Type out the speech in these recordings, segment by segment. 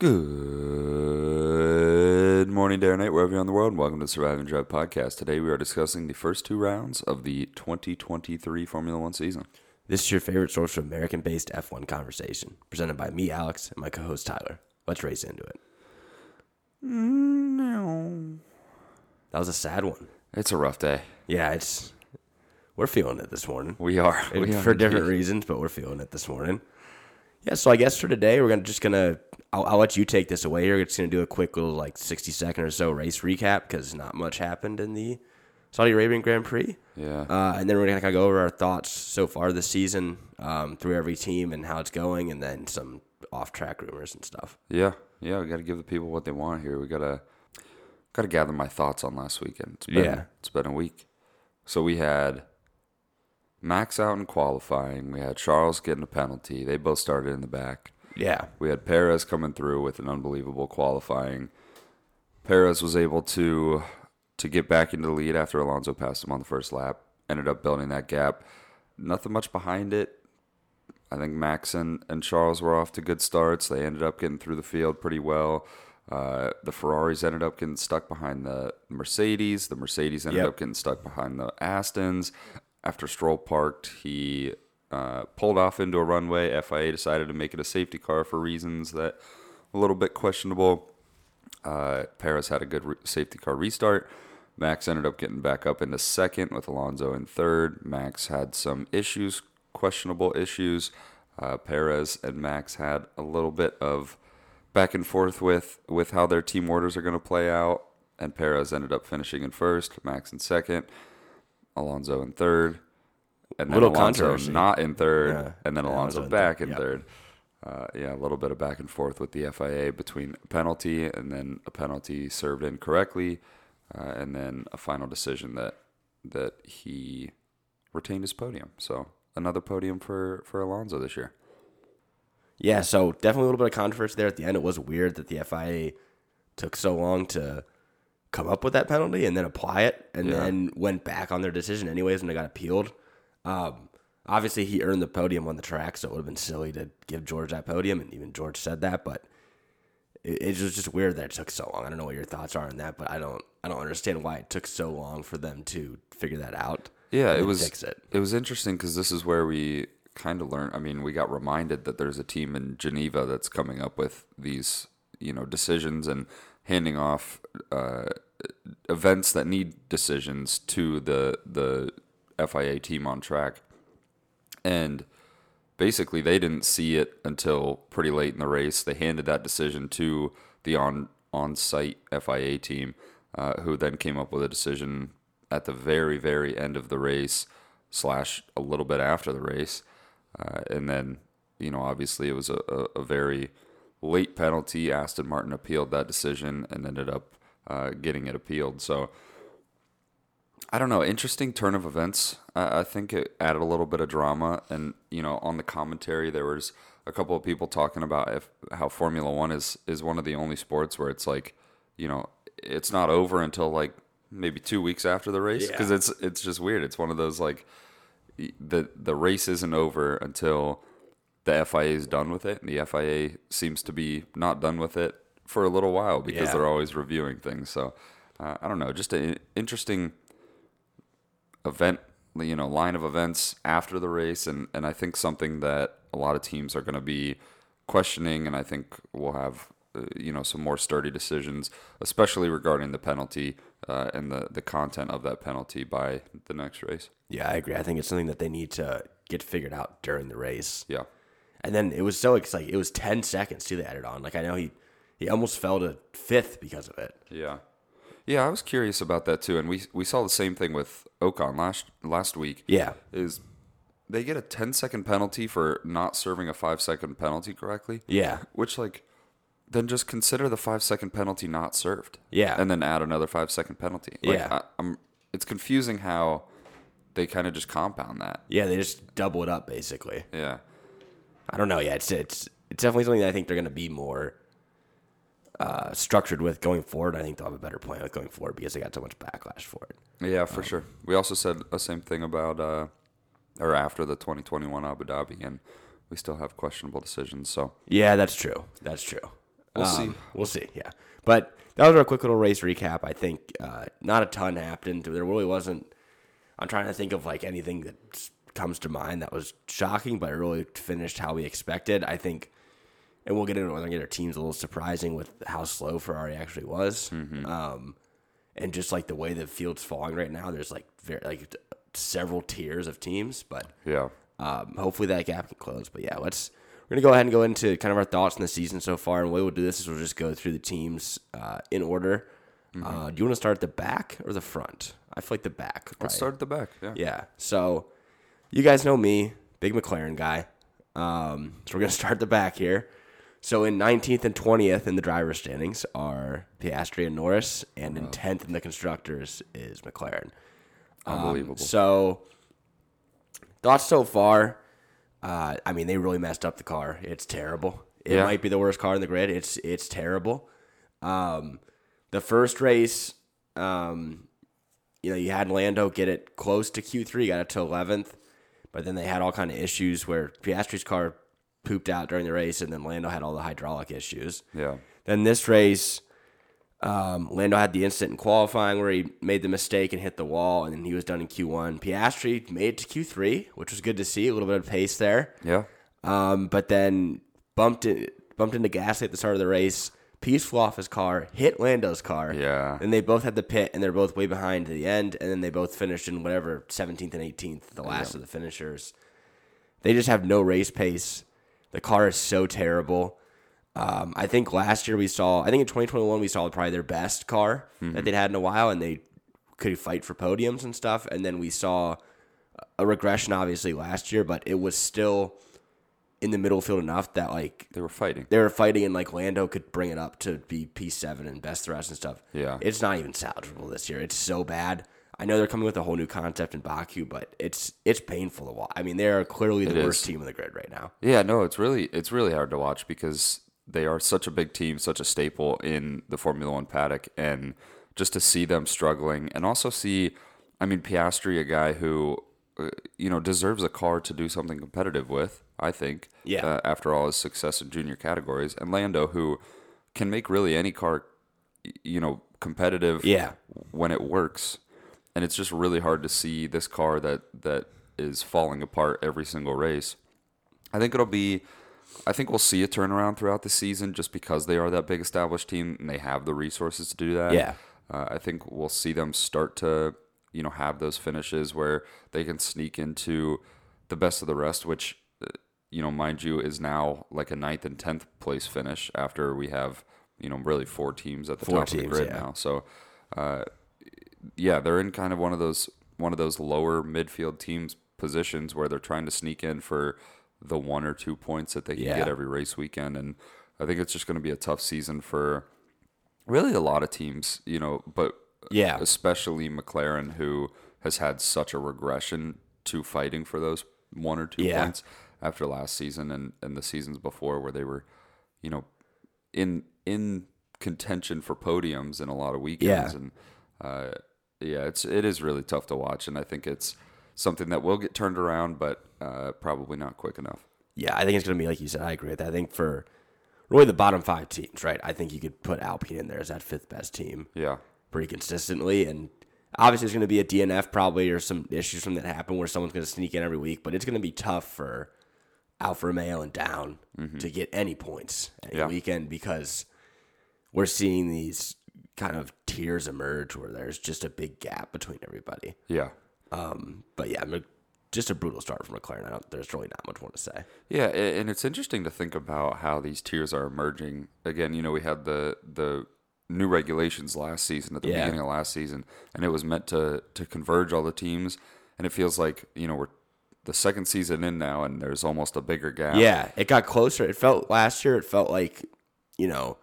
Good morning, day or night, wherever you're in the world, and welcome to the Surviving Drive podcast. Today we are discussing the first two rounds of the 2023 Formula One season. This is your favorite source for American based F1 conversation, presented by me, Alex, and my co host, Tyler. Let's race into it. No. That was a sad one. It's a rough day. Yeah, it's. We're feeling it this morning. We are. And We are for different indeed. reasons, but we're feeling it this morning. Yeah, so I guess for today, we're gonna just gonna. I'll, I'll let you take this away. You're just gonna do a quick little like 60 second or so race recap because not much happened in the Saudi Arabian Grand Prix. Yeah. Uh, and then we're gonna kind of go over our thoughts so far this season um, through every team and how it's going, and then some off track rumors and stuff. Yeah. Yeah. We got to give the people what they want here. We got to got to gather my thoughts on last weekend. It's been, Yeah. It's been a week. So we had Max out in qualifying. We had Charles getting a penalty. They both started in the back. Yeah, We had Perez coming through with an unbelievable qualifying. Perez was able to to get back into the lead after Alonso passed him on the first lap. Ended up building that gap. Nothing much behind it. I think Max and, and Charles were off to good starts. They ended up getting through the field pretty well. Uh, the Ferraris ended up getting stuck behind the Mercedes. The Mercedes ended Yep. up getting stuck behind the Astons. After Stroll parked, he uh, pulled off into a runway. FIA decided to make it a safety car for reasons that a little bit questionable. Uh, Perez had a good re- safety car restart. Max ended up getting back up into second with Alonso in third. Max had some issues, questionable issues. Uh, Perez and Max had a little bit of back and forth with with how their team orders are going to play out. And Perez ended up finishing in first, Max in second, Alonso in third, and then Little Alonso controversy. not in third, Yeah. and then Alonso back in Yep. third. Uh, yeah, a little bit of back and forth with the FIA between a penalty and then a penalty served incorrectly, uh, and then a final decision that that he retained his podium. So another podium for for Alonso this year. Yeah, so definitely a little bit of controversy there at the end. It was weird that the FIA took so long to come up with that penalty and then apply it, and Yeah. then went back on their decision anyways and it got appealed. Um, obviously, he earned the podium on the track, so it would have been silly to give George that podium, and even George said that. But it, it was just weird that it took so long. I don't know what your thoughts are on that, but I don't, I don't understand why it took so long for them to figure that out. Yeah, it was fix it. it was interesting because this is where we kind of learned. I mean, we got reminded that there's a team in Geneva that's coming up with these, you know, decisions and handing off uh, events that need decisions to the the FIA team on track, and basically they didn't see it until pretty late in the race. They handed that decision to the on on site FIA team, uh, who then came up with a decision at the very very end of the race slash a little bit after the race, uh, and then you know obviously it was a, a, a very late penalty. Aston Martin appealed that decision and ended up uh, getting it appealed. So. I don't know. Interesting turn of events. I I think it added a little bit of drama, and you know, on the commentary, there was a couple of people talking about if how Formula One is is one of the only sports where it's like, you know, it's not over until like maybe two weeks after the race because Yeah. it's it's just weird. It's one of those like the the race isn't over until the FIA is done with it, and the FIA seems to be not done with it for a little while because Yeah. they're always reviewing things. So uh, I don't know, just an interesting event, you know, line of events after the race, and and I think something that a lot of teams are going to be questioning, and I think we'll have. uh, You know some more sturdy decisions, especially regarding the penalty uh, and the, the content of that penalty by the next race. Yeah, I agree. I think it's something that they need to get figured out during the race. Yeah, And then it was so exciting. It was ten seconds too. They added on. Like I know he he almost fell to fifth because of it. Yeah, yeah. I was curious about that too, and we we saw the same thing with Ocon last last week. Yeah, Is they get a 10 second penalty for not serving a five second penalty correctly? yeah, Which like, then just consider the five second penalty not served. Yeah. and then add another five second penalty. Like, Yeah. I, I'm. It's confusing how they kind of just compound that. yeah. They just double it up basically. Yeah, I don't know. Yeah, it's it's it's definitely something that I think they're going to be more uh, structured with going forward. I think they'll have a better plan with going forward because they got so much backlash for it. yeah, for sure. We also said the same thing about uh, or after the 2021 Abu Dhabi, and we still have questionable decisions. So Yeah, that's true. That's true. We'll see. Um, We'll see. Yeah, but that was our quick little race recap. I think uh, not a ton happened. There really wasn't. I'm trying to think of like anything that comes to mind that was shocking, but it really finished how we expected. I think, and we'll get into whether our team's a little surprising with how slow Ferrari actually was, um, and just like the way the field's falling right now. There's like very like several tiers of teams, but Yeah. um, hopefully that gap can close. But yeah, let's we're gonna go ahead and go into kind of our thoughts on the season so far. And the way we'll do this is we'll just go through the teams uh, in order. Uh, do you want to start at the back or the front? I feel like the back. Let's start at the back. Yeah. Yeah. So you guys know me, big McLaren guy. Um, so we're gonna start the back here. So in 19th and 20th in the driver standings are Piastri and Norris, and in 10th in the constructors is McLaren. Um, Unbelievable. So thoughts so far? Uh, I mean, they really messed up the car. It's terrible. It Yeah. might be the worst car in the grid. It's it's terrible. Um, the first race, um, you know, you had Lando get it close to Q three, got it to eleventh, but then they had all kind of issues where Piastri's car pooped out during the race, and then Lando had all the hydraulic issues. yeah. Then this race, um, Lando had the incident in qualifying where he made the mistake and hit the wall, and then he was done in Q1. Piastri made it to Q3, which was good to see. A little bit of pace there, Yeah. um, but then bumped bumped into Gasly at the start of the race. Piece flew off his car, hit Lando's car. Yeah. And they both had the pit, and they're both way behind to the end. And then they both finished in whatever 17th and 18th, the last of the finishers. They just have no race pace. The car is so terrible. Um, I think last year we saw, I think in 2021 we saw probably their best car that they'd had in a while, and they could fight for podiums and stuff. And then we saw a regression, obviously, last year, but it was still in the middle field enough that like They were fighting. they were fighting, and like Lando could bring it up to be P7 and best thrust and stuff. Yeah. it's not even salvageable this year. It's so bad. I know they're coming with a whole new concept in Baku, but it's it's painful to watch. I mean, they are clearly the It worst is. team in the grid right now. Yeah, no, it's really it's really hard to watch because they are such a big team, such a staple in the Formula One paddock, and just to see them struggling, and also see, I mean, Piastri, a guy who, uh, you know, deserves a car to do something competitive with. I think. Yeah. Uh, after all his success in junior categories, and Lando, who can make really any car, you know, competitive. Yeah. When it works, and it's just really hard to see this car that that is falling apart every single race. I think it'll be. I think we'll see a turnaround throughout the season just because they are that big established team and they have the resources to do that. Yeah. Uh, I think we'll see them start to, you know, have those finishes where they can sneak into the best of the rest, which, you know, mind you, is now like a ninth and tenth place finish after we have, you know, really four teams at the Four top of the grid yeah. now. So, uh, yeah, they're in kind of one of those one of those lower midfield teams positions where they're trying to sneak in for the one or two points that they can Yeah. get every race weekend, and I think it's just going to be a tough season for really a lot of teams, you know, but Yeah. especially McLaren, who has had such a regression to fighting for those one or two Yeah. points after last season and, and the seasons before, where they were, you know, in in contention for podiums in a lot of weekends, Yeah. and uh, yeah, it's it is really tough to watch, and I think it's something that will get turned around, but uh, probably not quick enough. Yeah, I think it's going to be like you said. I agree with that. I think for really the bottom five teams, right? I think you could put Alpine in there as that fifth best team Yeah, pretty consistently. And obviously, there's going to be a DNF probably or some issues from that happen where someone's going to sneak in every week. But it's going to be tough for Alfa Romeo and down to get any points any Mm-hmm. Yeah. weekend because we're seeing these kind of tiers emerge where there's just a big gap between everybody. yeah. Um, but yeah, just a brutal start for McLaren. I don't, there's really not much more to say. Yeah, and it's interesting to think about how these tiers are emerging. Again, you know, we had the the new regulations last season at the Yeah. beginning of last season, and it was meant to to converge all the teams. And it feels like you know we're the second season in now, and there's almost a bigger gap. Yeah, it got closer. It felt last year. It felt like you know,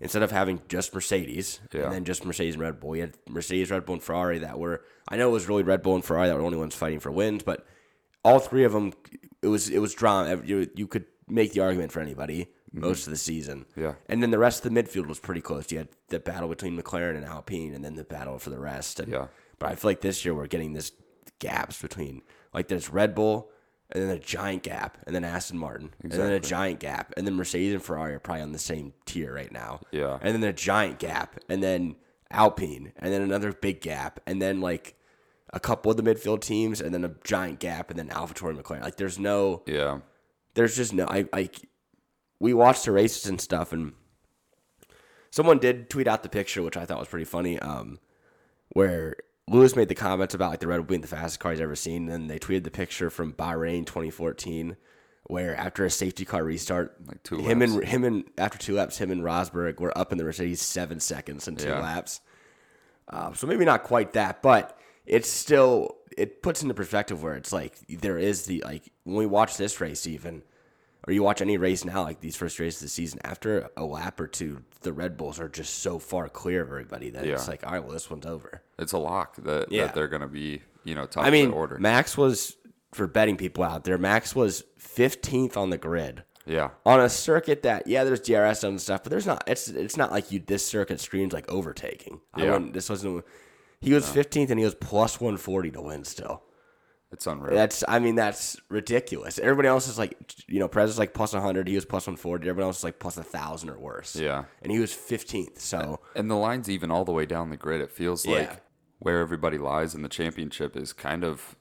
instead of having just Mercedes Yeah. and then just Mercedes and Red Bull, you had Mercedes, Red Bull, and Ferrari that were. I know it was really Red Bull and Ferrari that were the only ones fighting for wins, but all three of them, it was it was drama. You, you could make the argument for anybody most of the season. Mm-hmm. Yeah. and then the rest of the midfield was pretty close. You had the battle between McLaren and Alpine, and then the battle for the rest. And, Yeah. But I feel like this year we're getting this gaps between like there's Red Bull, and then a giant gap, and then Aston Martin, and then a giant gap, and then Mercedes and Ferrari are probably on the same tier right now. Yeah. and then a giant gap, and then Alpine, and then another big gap, and then like a couple of the midfield teams, and then a giant gap, and then AlphaTauri and McLaren. Like, there's no Yeah. there's just no I like we watched the races and stuff and someone did tweet out the picture which I thought was pretty funny um where Lewis made the comments about like the Red Bull being the fastest car he's ever seen and then they tweeted the picture from Bahrain 2014 where after a safety car restart Like two him laps. and him and after two laps him and Rosberg were up in the Mercedes 7 seconds in two Yeah. laps um, so maybe not quite that, but it's still it puts into perspective where it's like there is the like when we watch this race even, or you watch any race now like these first races of the season after a lap or two, the Red Bulls are just so far clear of everybody that it's like all right, well this one's over. It's a lock that, Yeah. that they're going to be, you know, top I mean, order. Max was for betting people out there. Max was 15th on the grid yeah. on a circuit that yeah, there's DRS and stuff, but there's not. It's it's not like you. This circuit screams like overtaking. I Yeah. wouldn't. This wasn't. He was 15th and he was plus 140 to win still. It's unreal. That's I mean that's ridiculous. Everybody else is like you know Perez is like plus 100. He was plus 140. Everyone else is like plus a thousand or worse. Yeah. and he was 15th. So And the line's even all the way down the grid. It feels Yeah. like where everybody lies in the championship is kind of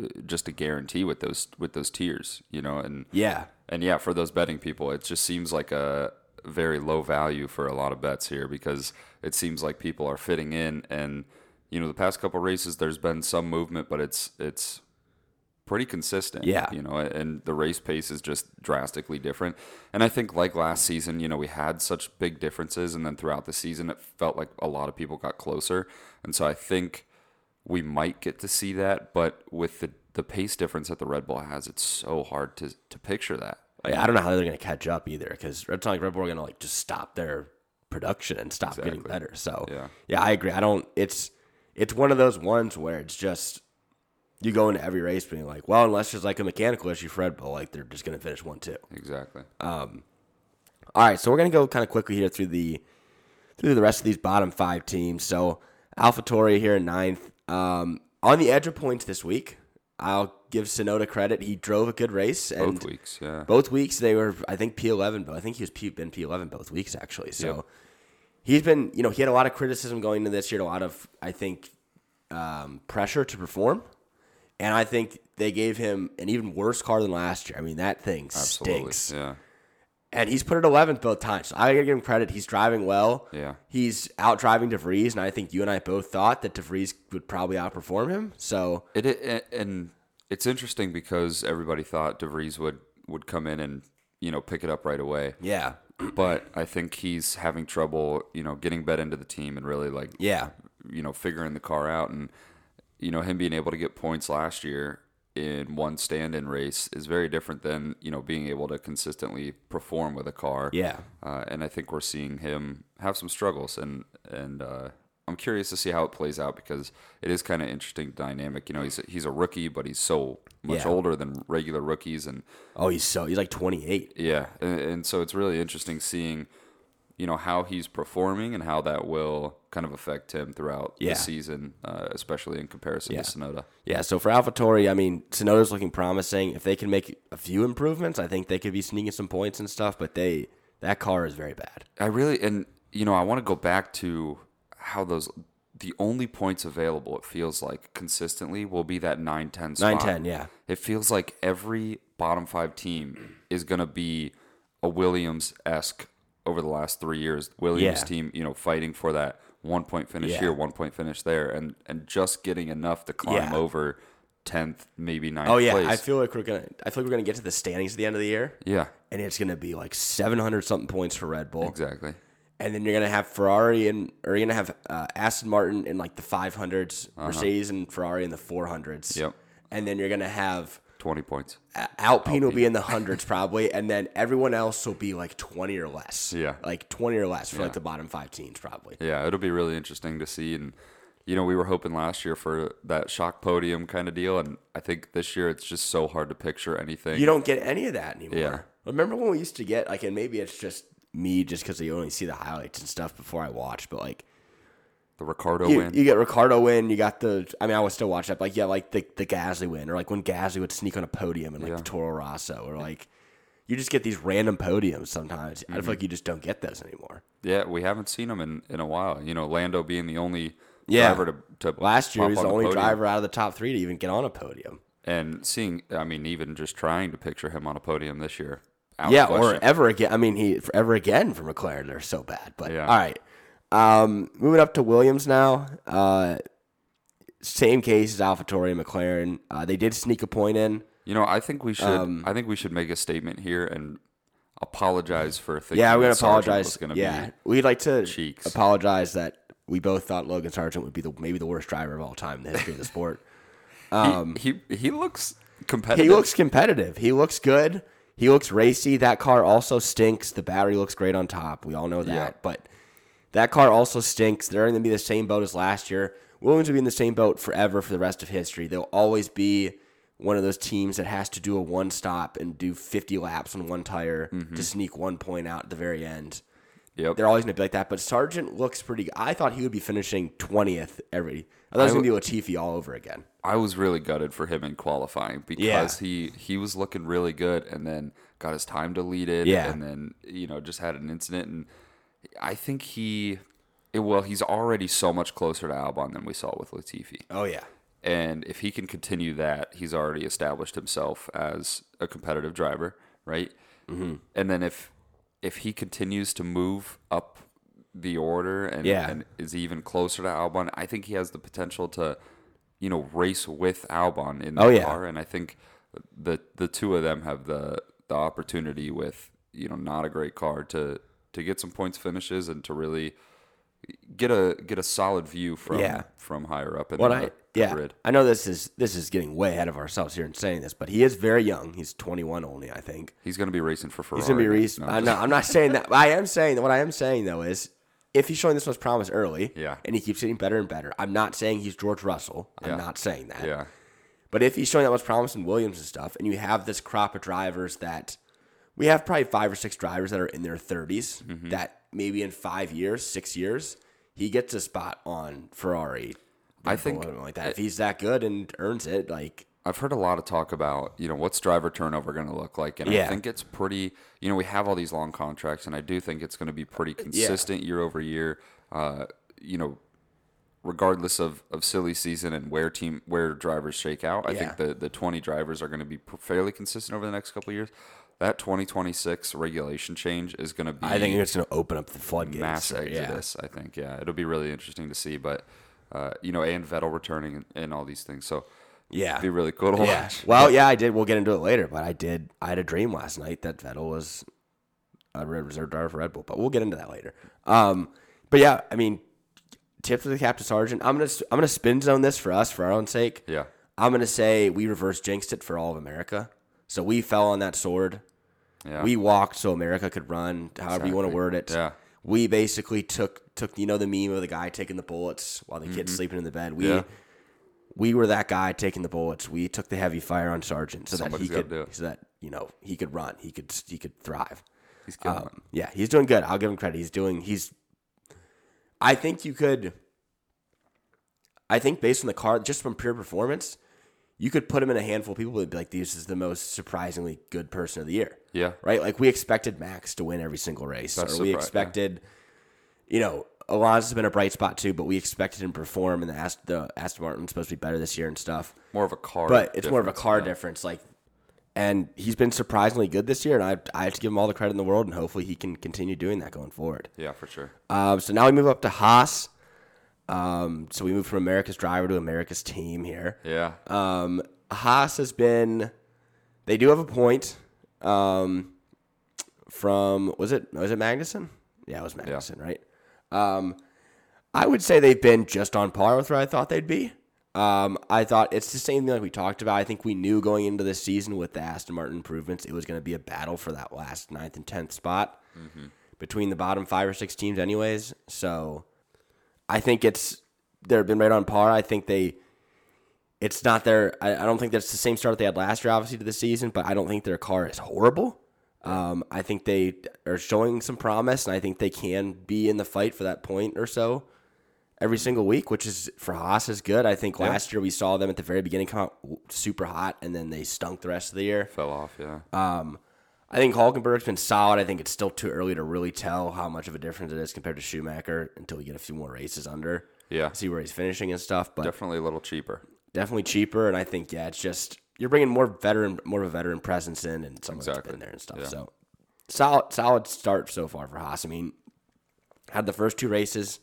uh, just a guarantee with those with those tiers, you know. And yeah, and yeah, for those betting people, it just seems like a very low value for a lot of bets here because it seems like people are fitting in. And you know, the past couple races, there's been some movement, but it's it's pretty consistent. Yeah. you know, and the race pace is just drastically different. And I think like last season, you know, we had such big differences, and then throughout the season, it felt like a lot of people got closer. And so I think we might get to see that, but with the the pace difference that the Red Bull has, it's so hard to to picture that. I don't know how they're gonna catch up either because it's not like Red Bull are gonna like just stop their production and stop getting better. So Yeah. yeah, I agree. I don't. It's it's one of those ones where it's just you go into every race being like, well, unless there's like a mechanical issue for Red Bull, like they're just gonna finish one two. Exactly. All right, so we're gonna go kind of quickly here through the through the rest of these bottom five teams. So AlphaTauri here in ninth, um, on the edge of points this week. I'll give Tsunoda credit. He drove a good race, and Both weeks, yeah. both weeks they were, I think P11, but I think he was P, been P11 both weeks actually. So Yep. he's been, you know, he had a lot of criticism going into this year, a lot of, I think, um, pressure to perform, and I think they gave him an even worse car than last year. I mean, that thing Absolutely. stinks Yeah. and he's put it 11th both times. So I gotta give him credit. He's driving well. Yeah. He's out driving DeVries, and I think you and I both thought that DeVries would probably outperform him. So It, it and it's interesting because everybody thought DeVries would would come in and you know pick it up right away. yeah, But I think he's having trouble, you know, getting bet into the team and really like yeah, you know figuring the car out and you know him being able to get points last year in one stand-in race is very different than you know being able to consistently perform with a car. yeah, Uh, and I think we're seeing him have some struggles, and and uh, I'm curious to see how it plays out because it is kind of interesting dynamic. You know, he's a, he's a rookie, but he's so much Yeah. older than regular rookies, and Oh, he's so he's like 28. yeah, and, and so it's really interesting seeing, you know, how he's performing and how that will kind of affect him throughout Yeah. the season, uh, especially in comparison Yeah. to Tsunoda. Yeah. So for AlphaTauri, I mean, Tsunoda's looking promising. If they can make a few improvements, I think they could be sneaking some points and stuff. But they that car is very bad. I really and you know I want to go back to how those the only points available it feels like consistently will be that 9-10 spot. 9-10, yeah. It feels like every bottom 5 team is going to be a Williams esque over the last 3 years. Williams Yeah. team, you know, fighting for that one point finish Yeah. here, one point finish there and and just getting enough to climb Yeah. over 10th, maybe 9th Oh yeah, place. I feel like we're gonna. I feel like we're gonna get to the standings at the end of the year, yeah, and it's gonna be like 700 something points for Red Bull. exactly. and then you're gonna have Ferrari and or you're gonna have uh, Aston Martin in like the 500s, Mercedes and Ferrari in the 400s. Uh-huh. Yep. And then you're gonna have 20 points. Alpine, will be in the hundreds probably, and then everyone else will be like 20 or less. Yeah. Like 20 or less for like the bottom five teams probably. Yeah, it'll be really interesting to see. And, you know, we were hoping last year for that shock podium kind of deal. And I think this year it's just so hard to picture anything. You don't get any of that anymore. Yeah. Remember when we used to get like, and maybe it's just me just because you only see the highlights and stuff before I watch, but like The Ricciardo you, win. you get Ricciardo win. You got the. I mean, I would still watch that. But like, yeah, like the the Gasly win, or like when Gasly would sneak on a podium and like Yeah. the Toro Rosso, or like you just get these random podiums sometimes. I Mm-hmm. feel like you just don't get those anymore. yeah, we haven't seen him in, in a while. You know, Lando being the only Yeah. driver to, to Last year, pop he was on the only podium. driver out of the top three to even get on a podium. And seeing, I mean, even just trying to picture him on a podium this year. yeah, or ever again. I mean, he ever again for McLaren. They're so bad. But Yeah. all right, um, moving up to Williams now. Uh, same case as AlphaTauri and McLaren. Uh, they did sneak a point in. You know, I think we should. Um, I think we should make a statement here and apologize for thinking. Yeah, we're gonna apologize. Gonna yeah, be, we'd like to cheeks. apologize that we both thought Logan Sargeant would be the maybe the worst driver of all time in the history of the sport. he, he he looks competitive. He looks competitive. He looks good. He looks racy. That car also stinks. The battery looks great on top. We all know that. Yeah. But that car also stinks. They're going to be the same boat as last year. Williams will be in the same boat forever for the rest of history. They'll always be one of those teams that has to do a one stop and do 50 laps on one tire Mm-hmm. to sneak one point out at the very end. Yep. They're always going to be like that. But Sargeant looks pretty good. I thought he would be finishing 20th every. I thought it was going to be Latifi all over again. I was really gutted for him in qualifying because Yeah. he he was looking really good and then got his time deleted Yeah. and then you know just had an incident and I think he it, well he's already so much closer to Albon than we saw with Latifi. Oh, yeah. And if he can continue that, he's already established himself as a competitive driver, right? Mm-hmm. And then if if he continues to move up the order and, Yeah. and is even closer to Albon, I think he has the potential to, you know, race with Albon in the Oh, yeah. car. And I think the the two of them have the the opportunity with you know not a great car to to get some points finishes and to really get a get a solid view from Yeah. from higher up in What the, I yeah, grid. I know this is this is getting way ahead of ourselves here in saying this, but he is very young. He's 21 only, I think. He's going to be racing for Ferrari. He's gonna be racing. No, I'm, not, I'm not saying that. I am saying that. What I am saying though is, if he's showing this much promise early, Yeah. and he keeps getting better and better, I'm not saying he's George Russell. I'm Yeah. not saying that. yeah, But if he's showing that much promise in Williams and stuff, and you have this crop of drivers that we have probably five or six drivers that are in their 30s Mm-hmm. that maybe in five years, six years, he gets a spot on Ferrari. I think- like that. If he's that good and earns it, like I've heard a lot of talk about you know what's driver turnover going to look like, and I think it's pretty. You know, we have all these long contracts, and I do think it's going to be pretty consistent year over year. Uh, you know, regardless of, of silly season and where team where drivers shake out, I Yeah. think the the twenty drivers are going to be fairly consistent over the next couple of years. That twenty twenty six regulation change is going to be I think it's going to open up the floodgates. mass so, yeah. I think yeah, it'll be really interesting to see. But uh, you know, and Vettel returning and, and all these things, so Yeah. it'd be really cool to Yeah. watch. Well, yeah, I did. We'll get into it later, but I did. I had a dream last night that Vettel was a red reserve driver for Red Bull, but we'll get into that later. Um, but yeah, I mean, tip to the captain Sargeant. I'm gonna I'm gonna spin zone this for us for our own sake. Yeah. I'm gonna say we reverse jinxed it for all of America. So we fell on that sword. Yeah. We walked so America could run. However you want to word it. Yeah. We basically took took you know the meme of the guy taking the bullets while the kid's sleeping in the bed. We Mm-hmm. Yeah. we were that guy taking the bullets. We took the heavy fire on Sargeant so Somebody's that he could so that you know he could run. He could he could thrive. He's killing. Um, yeah, he's doing good. I'll give him credit. He's doing. He's. I think you could. I think based on the car, just from pure performance, you could put him in a handful of people that'd be like, "This is the most surprisingly good person of the year." Yeah. right? Like we expected Max to win every single race, That's or we surpri- yeah. expected, you know, Alonso's been a bright spot too, but we expected him to perform, and the Aston, the Aston Martin's supposed to be better this year and stuff. More of a car. But it's more of a car yeah. difference, like, and he's been surprisingly good this year, and I I have to give him all the credit in the world, and hopefully he can continue doing that going forward. Yeah, for sure. Um, so now we move up to Haas. Um, so we moved from America's driver to America's team here. Yeah. Um, Haas has been. They do have a point. Um, from was it was it Magnussen? Yeah, it was Magnussen, right? Um, I would say they've been just on par with where I thought they'd be. Um, I thought it's the same thing like we talked about. I think we knew going into this season with the Aston Martin improvements, it was going to be a battle for that last ninth and tenth spot between the bottom five or six teams, anyways. So I think it's they've been right on par. I think they it's not their I, I don't think that's the same start they had last year, obviously, to the season, but I don't think their car is horrible. Um, I think they are showing some promise, and I think they can be in the fight for that point or so every single week, which is for Haas is good. I think last year we saw them at the very beginning come out super hot, and then they stunk the rest of the year. Fell off, yeah. Um, I think Hulkenberg's been solid. I think it's still too early to really tell how much of a difference it is compared to Schumacher until we get a few more races under. Yeah. See where he's finishing and stuff, but Definitely a little cheaper. definitely cheaper. And I think yeah, it's just you're bringing more veteran, more of a veteran presence in, and someone that's Exactly. been there and stuff. Yeah. So solid, solid start so far for Haas. I mean, had the first two races.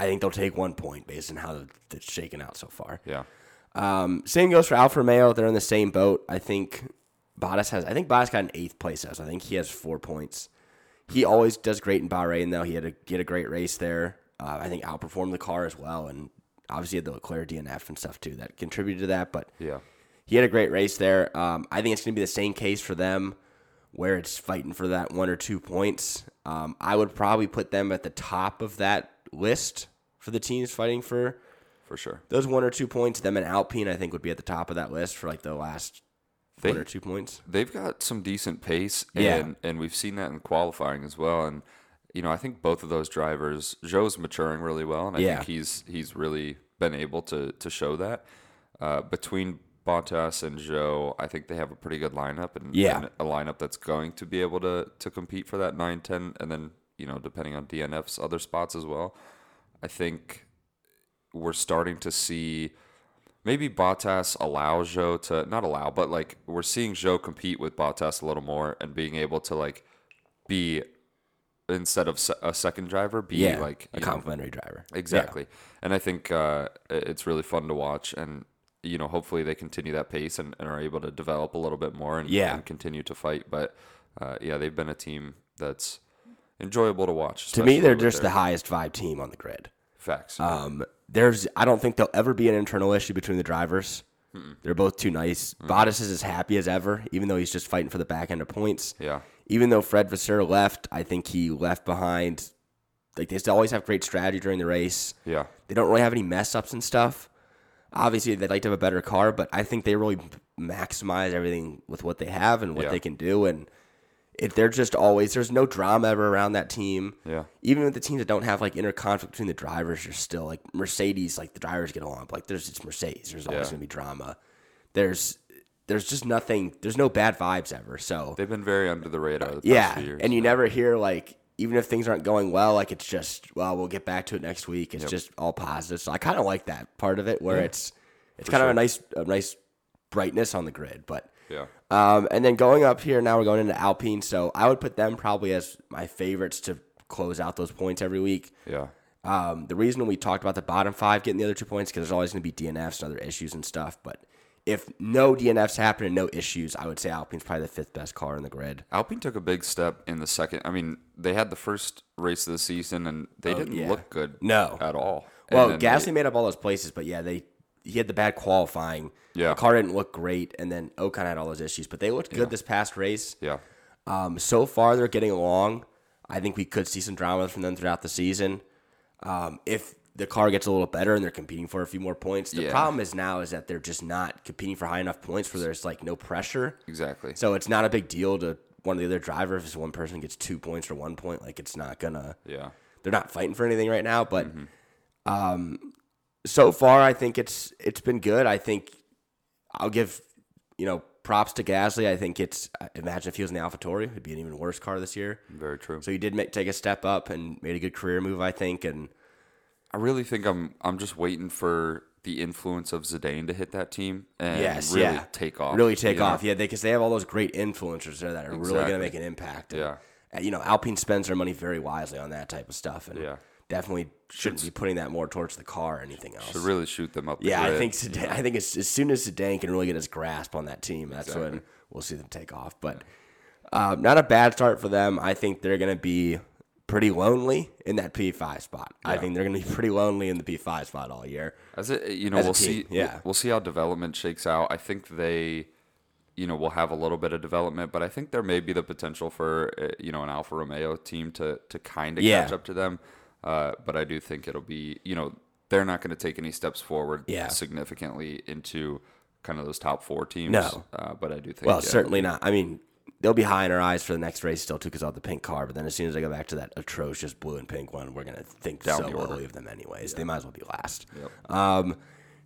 I think they'll take one point based on how it's shaken out so far. Yeah. Um, same goes for Alfa Romeo. They're in the same boat. I think Bottas has. I think Bottas got an eighth place. So I think he has four points. He always does great in Bahrain, though. He had a he had a great race there. Uh, I think outperformed the car as well, and obviously had the Leclerc DNF and stuff too that contributed to that. But Yeah. he had a great race there. Um, I think it's going to be the same case for them, where it's fighting for that one or two points. Um, I would probably put them at the top of that list for the teams fighting for For sure. those one or two points. Them and Alpine, I think, would be at the top of that list for like the last They- one or two points. they've got some decent pace, and Yeah. and we've seen that in qualifying as well. And you know, I think both of those drivers, Zhou's maturing really well, and I Yeah. think he's he's really been able to to show that. Uh, between Bottas and Zhou, I think they have a pretty good lineup, and, Yeah. and a lineup that's going to be able to to compete for that 9-10, and then you know, depending on DNF's other spots as well. I think we're starting to see maybe Bottas allows Zhou to not allow, but like we're seeing Zhou compete with Bottas a little more and being able to like be instead of se- a second driver, be Yeah, like a you know, driver. exactly. And I think uh, it's really fun to watch, and you know, hopefully they continue that pace and, and are able to develop a little bit more and, Yeah. and continue to fight. But uh, yeah, they've been a team that's enjoyable to watch. To me, they're just their the highest vibe team on the grid. facts. Um, there's, I don't think there'll ever be an internal issue between the drivers. They're both too nice. Bottas is as happy as ever, even though he's just fighting for the back end of points. yeah, Even though Fred Vasseur left, I think he left behind. Like they still always have great strategy during the race. yeah, They don't really have any mess ups and stuff. Obviously, they'd like to have a better car, but I think they really maximize everything with what they have and what Yeah. they can do. And if they're just always there's no drama ever around that team. yeah. Even with the teams that don't have like inner conflict between the drivers, you're still like Mercedes. Like the drivers get along. But, like there's it's Mercedes. There's always Yeah. gonna be drama. There's there's just nothing. There's no bad vibes ever. So They've been very under the radar. The yeah, years. and you never hear like even if things aren't going well, like it's just well, we'll get back to it next week. It's just all positive. So I kind of like that part of it where it's it's kind of a nice a nice brightness on the grid. But yeah, um, and then going up here now we're going into Alpine. So I would put them probably as my favorites to close out those points every week. yeah, Um, the reason we talked about the bottom five getting the other two points because there's always going to be DNFs and other issues and stuff. But if no DNFs happen and no issues, I would say Alpine's probably the fifth best car in the grid. Alpine took a big step in the second. I mean, they had the first race of the season, and they didn't Oh, yeah. look good. No. at all. Well, Gasly made up all those places, but yeah, they he had the bad qualifying. Yeah. the car didn't look great, and then Ocon had all those issues, but they looked good this past race. yeah, Um, so far they're getting along. I think we could see some drama from them throughout the season. Um, if the car gets a little better and they're competing for a few more points, the Yeah. problem is now is that they're just not competing for high enough points where there's like no pressure. exactly. So it's not a big deal to one of the other drivers if one person gets two points or one point. Like it's not gonna yeah, they're not fighting for anything right now. But Mm-hmm. um, so far, I think it's it's been good. I think I'll give you know props to Gasly. I think it's imagine if he was in the AlphaTauri, it'd be an even worse car this year. very true. So he did make, take a step up and made a good career move, I think. And I really think I'm I'm just waiting for the influence of Zidane to hit that team and yes, really yeah, take off. really take off. Yeah, because they, have all those great influencers there that are really going to make an impact. And, Yeah. uh, you know, Alpine spends their money very wisely on that type of stuff, and Yeah. Definitely shouldn't be putting that more towards the car or anything else. To really shoot them up. The Yeah, I grid. think Zidane, I think as, as soon as Zidane can really get his grasp on that team, that's when we'll see them take off. But um, not a bad start for them. I think they're going to be pretty lonely in that P5 spot. I think they're going to be pretty lonely in the P5 spot all year. As it, you know, As we'll see. yeah. we'll, see how development shakes out. I think they, you know, will have a little bit of development, but I think there may be the potential for uh, you know an Alfa Romeo team to to kind of Yeah. catch up to them. Uh, but I do think it'll be, you know, they're not going to take any steps forward Yeah. significantly into kind of those top four teams. No. uh, but I do think. Well, yeah, certainly not. I mean, they'll be high in our eyes for the next race still too because of the pink car. But then as soon as I go back to that atrocious blue and pink one, we're gonna think Down so lowly of them anyways. They might as well be last. Yep. Um,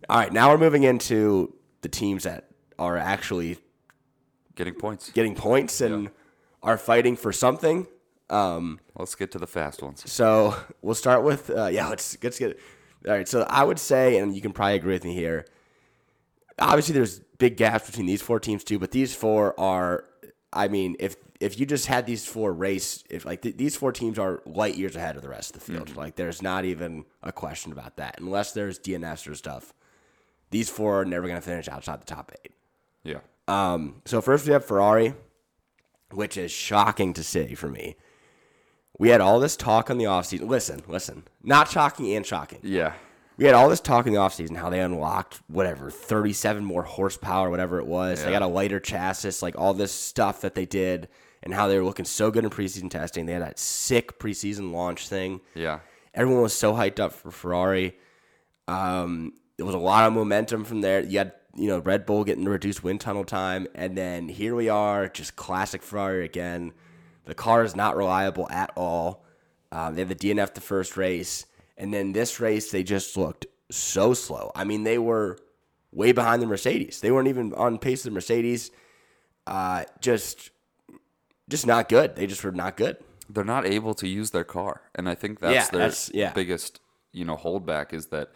all right, now we're moving into the teams that are actually Getting points. getting points and are fighting for something. Um, Let's get to the fast ones. so we'll start with uh, yeah. Let's let's get all right. So I would say, and you can probably agree with me here. Obviously, there's big gaps between these four teams too, but these four are. I mean, if if you just had these four race, if like th- these four teams are light years ahead of the rest of the field, like there's not even a question about that. Unless there's DNFs or stuff, these four are never going to finish outside the top eight. Yeah. Um, so first we have Ferrari, which is shocking to see for me. We had all this talk on the offseason. Listen, listen. Not shocking and shocking. Yeah. We had all this talk in the offseason how they unlocked whatever, 37 more horsepower, whatever it was. They got a lighter chassis, like all this stuff that they did, and how they were looking so good in preseason testing. They had that sick preseason launch thing. Yeah. Everyone was so hyped up for Ferrari. Um, there was a lot of momentum from there. You had you know Red Bull getting the reduced wind tunnel time, and then here we are, just classic Ferrari again. The car is not reliable at all. Um, they have the DNF the first race, and then this race they just looked so slow. I mean, they were way behind the Mercedes. They weren't even on pace with the Mercedes. Uh, just, just not good. They just were not good. They're not able to use their car, and I think that's Yeah, their that's- yeah. biggest you know holdback is that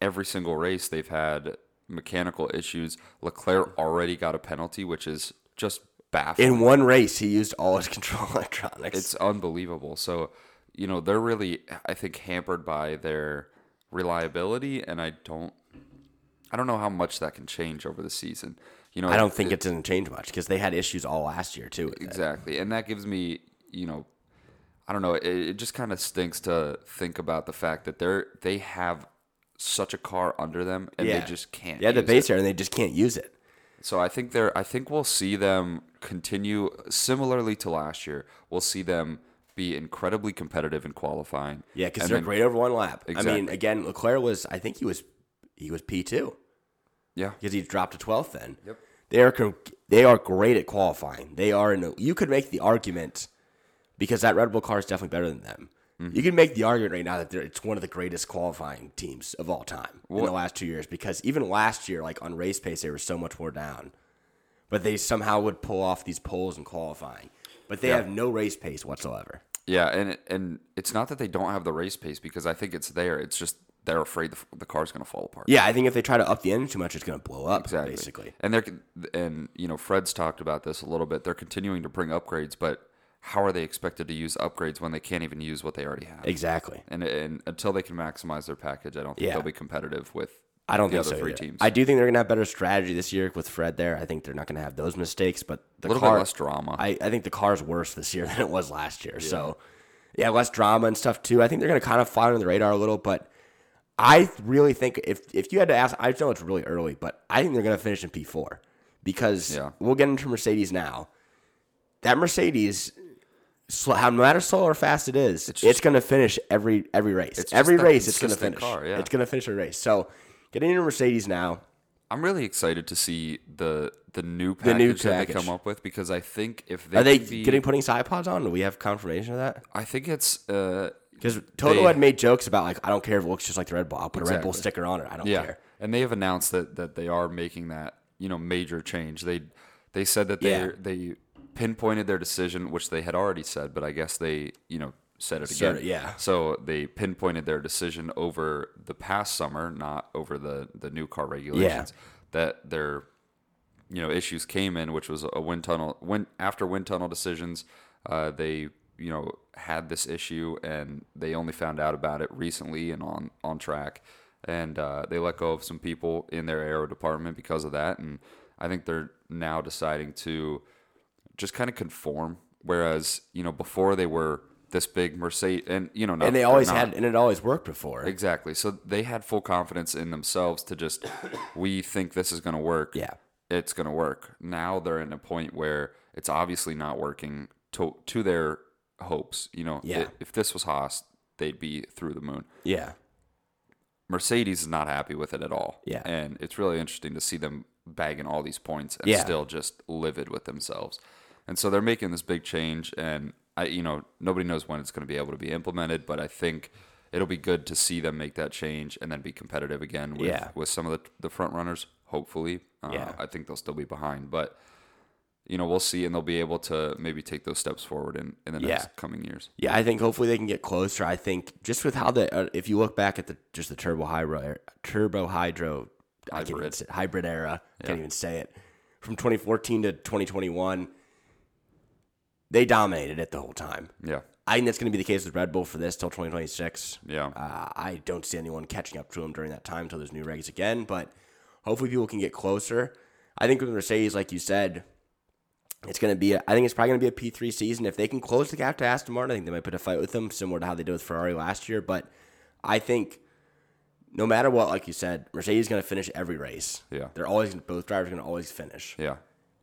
every single race they've had mechanical issues. Leclerc already got a penalty, which is just baffling. In one race, he used all his control electronics. It's unbelievable. So, you know, they're really, I think, hampered by their reliability, and I don't, I don't know how much that can change over the season. You know, I don't think it doesn't change much because they had issues all last year too. it. exactly, and that gives me, you know, I don't know. It, it just kind of stinks to think about the fact that they're they have such a car under them, and Yeah. they just can't. Yeah, the base it. air, and they just can't use it. So I think they're I think we'll see them continue similarly to last year. We'll see them be incredibly competitive in qualifying. Yeah, because they're then- great over one lap. I mean, again, Leclerc was, I think he was, he was P two Yeah. because he dropped to twelfth. Then Yep. they are they are great at qualifying. They are in. A, you could make the argument because that Red Bull car is definitely better than them. Mm-hmm. You can make the argument right now that it's one of the greatest qualifying teams of all time in the last two years. Because even last year, like on race pace, they were so much more down, but they somehow would pull off these poles in qualifying. But they Yeah. have no race pace whatsoever. Yeah, and it- and it's not that they don't have the race pace because I think it's there. It's just they're afraid the, the car's going to fall apart. Yeah, I think if they try to up the engine too much, it's going to blow up. exactly. Basically, And they're and you know Fred's talked about this a little bit. They're continuing to bring upgrades, but how are they expected to use upgrades when they can't even use what they already have? exactly. And and until they can maximize their package, I don't think Yeah. they'll be competitive with I don't the think other so. three either. teams. I do think they're going to have better strategy this year with Fred there. I think they're not going to have those mistakes, but the a little car, bit less drama. I, I think the car's worse this year than it was last year. So, yeah, less drama and stuff too. I think they're going to kind of fly under the radar a little, but I really think if if you had to ask, I know it's really early, but I think they're going to finish in P four because Yeah. we'll get into Mercedes now. That Mercedes, how no matter slow or fast it is, it's, just- going to finish every every race. It's every race, it's going to finish. car, yeah. It's going to finish a race. So, getting into Mercedes now. I'm really excited to see the the new The package new that they package. come up with because I think if they Are they be, getting putting side pods on? Do we have confirmation of that? I think it's uh, Because Toto They- had made jokes about like I don't care if it looks just like the Red Bull. I'll put a Red Bull sticker on it. I don't yeah, care. and they have announced that that they are making that you know major change. They they said that they Yeah. they pinpointed their decision, which they had already said, but I guess they you know said it Said again. it, yeah. So they pinpointed their decision over the past summer, not over the the new car regulations. Yeah. That their you know issues came in, which was a wind tunnel. When after wind tunnel decisions, uh, they you know had this issue, and they only found out about it recently and on on track, and uh, they let go of some people in their aero department because of that, and I think they're now deciding to just kind of conform. Whereas you know before they were this big Mercedes, and you know, not- And they always not. had, and it always worked before. Exactly. So they had full confidence in themselves to just, we think this is going to work. Yeah. It's going to work. Now they're in a point where it's obviously not working to to their hopes. You know, Yeah. i- if this was Haas, they'd be through the moon. Yeah. Mercedes is not happy with it at all. Yeah. And it's really interesting to see them bagging all these points and Yeah. still just livid with themselves. And so they're making this big change, and I, you know, nobody knows when it's going to be able to be implemented, but I think it'll be good to see them make that change and then be competitive again with, Yeah. with some of the, the front runners. Hopefully, uh, Yeah. I think they'll still be behind, but you know, we'll see, and they'll be able to maybe take those steps forward in, in the next Yeah. coming years. Yeah, I think hopefully they can get closer. I think just with how the uh, if you look back at the just the turbo hydro turbo hydro I can't even Hybrid. hybrid era, Yeah. can't even say it. From 2014 to 2021, they dominated it the whole time. Yeah, I think that's going to be the case with Red Bull for this till 2026. yeah, Uh, I don't see anyone catching up to them during that time until there's new regs again, but hopefully people can get closer. I think with Mercedes, like you said, it's going to be, a, I think it's probably going to be a P3 season. If they can close the gap to Aston Martin, I think they might put a fight with them, similar to how they did with Ferrari last year. But I think no matter what, like you said, Mercedes is going to finish every race. Yeah. They're always, both drivers are going to always finish. yeah.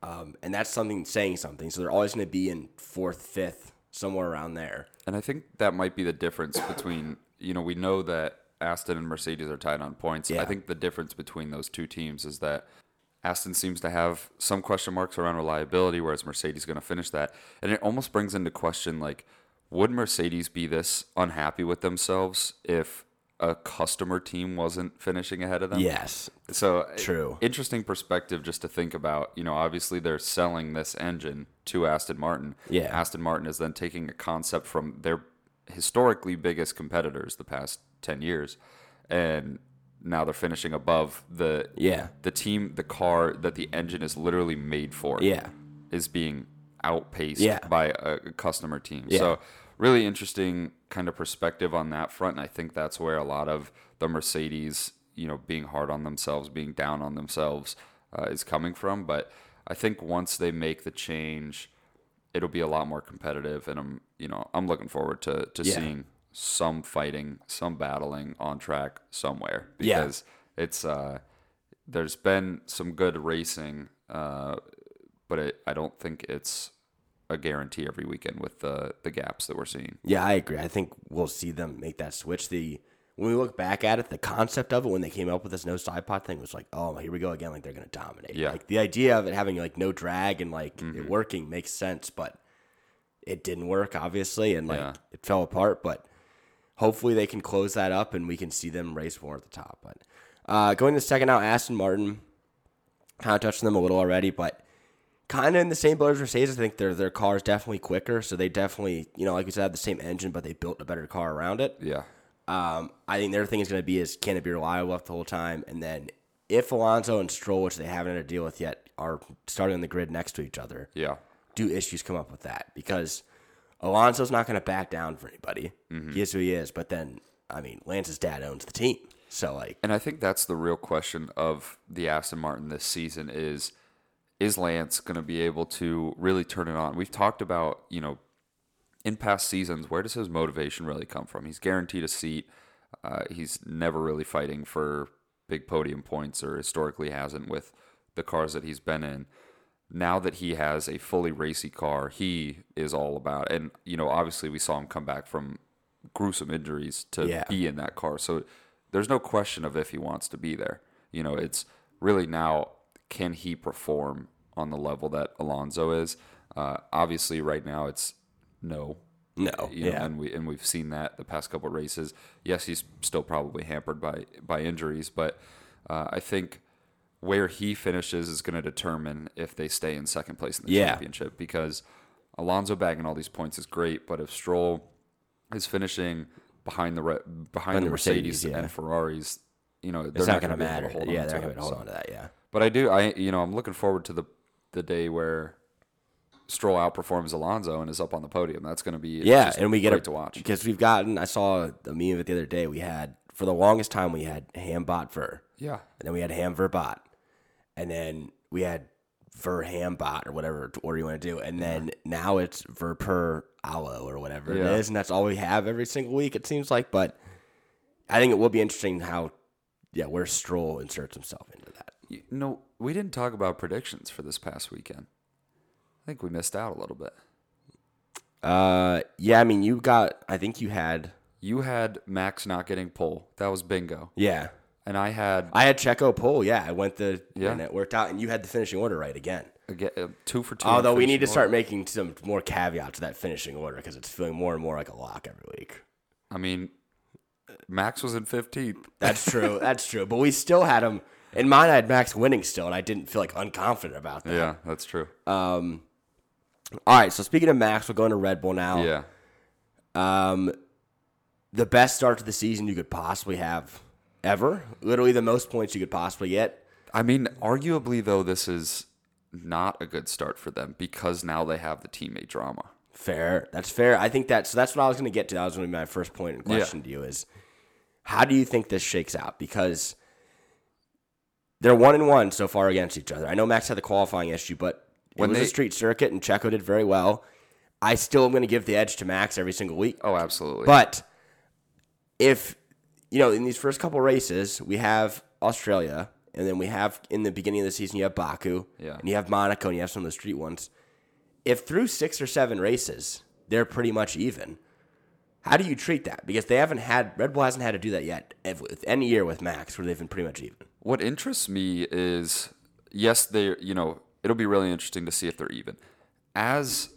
Um, and that's something saying something. So they're always going to be in fourth, fifth, somewhere around there. And I think that might be the difference between, you know, we know that Aston and Mercedes are tied on points. Yeah. I think the difference between those two teams is that Aston seems to have some question marks around reliability, whereas Mercedes is going to finish that. And it almost brings into question, like, would Mercedes be this unhappy with themselves if a customer team wasn't finishing ahead of them? Yes. So True. Interesting perspective just to think about. You know, obviously they're selling this engine to Aston Martin. Yeah. Aston Martin is then taking a concept from their historically biggest competitors the past ten years, and now they're finishing above the Yeah. the team the car that the engine is literally made for. Yeah. is being outpaced Yeah. by a, a customer team. Yeah. So really interesting kind of perspective on that front. And I think that's where a lot of the Mercedes, you know, being hard on themselves, being down on themselves, uh, is coming from. But I think once they make the change, it'll be a lot more competitive. And I'm, you know, I'm looking forward to to Yeah. seeing some fighting, some battling on track somewhere Yeah. because it's uh, there's been some good racing. Uh, but it, I don't think it's a guarantee every weekend with the the gaps that we're seeing. Yeah, I agree. I think we'll see them make that switch. The when we look back at it, the concept of it when they came up with this no side pod thing was like, oh, here we go again. Like they're gonna dominate. Yeah. Like the idea of it having like no drag and like Mm-hmm. it working makes sense, but it didn't work obviously, and like Yeah. it fell apart. But hopefully they can close that up and we can see them race more at the top. But uh, going to the second now, Aston Martin kind of touched on them a little already, but kind of in the same boat as Mercedes. I think their their car is definitely quicker, so they definitely you know like we said have the same engine, but they built a better car around it. Yeah, Um, I think their thing is going to be is can it be reliable the whole time, and then if Alonso and Stroll, which they haven't had to deal with yet, are starting on the grid next to each other, yeah, do issues come up with that? Because Alonso's not going to back down for anybody. He is who he is, but then I mean Lance's dad owns the team, so like and I think that's the real question of the Aston Martin this season is is Lance going to be able to really turn it on? We've talked about you know in past seasons where does his motivation really come from? He's guaranteed a seat. Uh, he's never really fighting for big podium points, or historically hasn't with the cars that he's been in. now that he has a fully racy car, he is all about. And you know, obviously, we saw him come back from gruesome injuries to Yeah. be in that car. So there's no question of if he wants to be there. You know, it's really now can he perform on the level that Alonso is? Uh, obviously, right now it's no. no, You know, yeah, and we and we've seen that the past couple of races. Yes, he's still probably hampered by by injuries, but uh, I think where he finishes is going to determine if they stay in second place in the Yeah. championship. Because Alonso bagging all these points is great, but if Stroll is finishing behind the re- behind, the, the Mercedes, Mercedes, yeah. and Ferraris, you know, they're it's not going going to matter. Hold Yeah, they're to going to hold so. on to that. Yeah, But I do, I you know, I'm looking forward to the the day where Stroll outperforms Alonso and is up on the podium. That's going to be yeah, and we get a, to watch. because we've gotten. I saw a meme of it the other day. We had for the longest time we had Ham Bot Ver, Yeah, and then we had Ham Ver Bot, and then we had Ver Ham Bot or whatever order you want to do, and then now it's Ver Per Aloe or whatever Yeah. it is, and that's all we have every single week. It seems like, but I think it will be interesting how yeah where Stroll inserts himself into that. you know, we didn't talk about predictions for this past weekend. I think we missed out a little bit. Uh, yeah, I mean you got. I think you had You had Max not getting pole. That was bingo. yeah. and I had I had Checo pull. Yeah, I went the Yeah. and it worked out, and you had the finishing order right again. again, uh, two for two. Although we need to finishing start making some more caveats to that finishing order because it's feeling more and more like a lock every week. I mean, Max was in 15th. That's true. That's true. But we still had him. In mine, I had Max winning still, and I didn't feel like unconfident about that. Yeah, that's true. Um, all right. So speaking of Max, we're going to Red Bull now. yeah, Um, the best start to the season you could possibly have ever. Literally the most points you could possibly get. I mean, arguably though, this is not a good start for them because now they have the teammate drama. Fair. That's fair. I think that. So that's what I was going to get to. That was going to be my first point in question to you is, how do you think this shakes out? Because they're one and one so far against each other. I know Max had the qualifying issue, but When it was they- a street circuit, and Checo did very well. I still am going to give the edge to Max every single week. Oh, absolutely. But if you know, in these first couple races, we have Australia, and then we have in the beginning of the season you have Baku, Yeah. and you have Monaco, and you have some of the street ones. If through six or seven races they're pretty much even, how do you treat that? Because they haven't had Red Bull hasn't had to do that yet with any year with Max where they've been pretty much even. What interests me is yes, they you know it'll be really interesting to see if they're even. As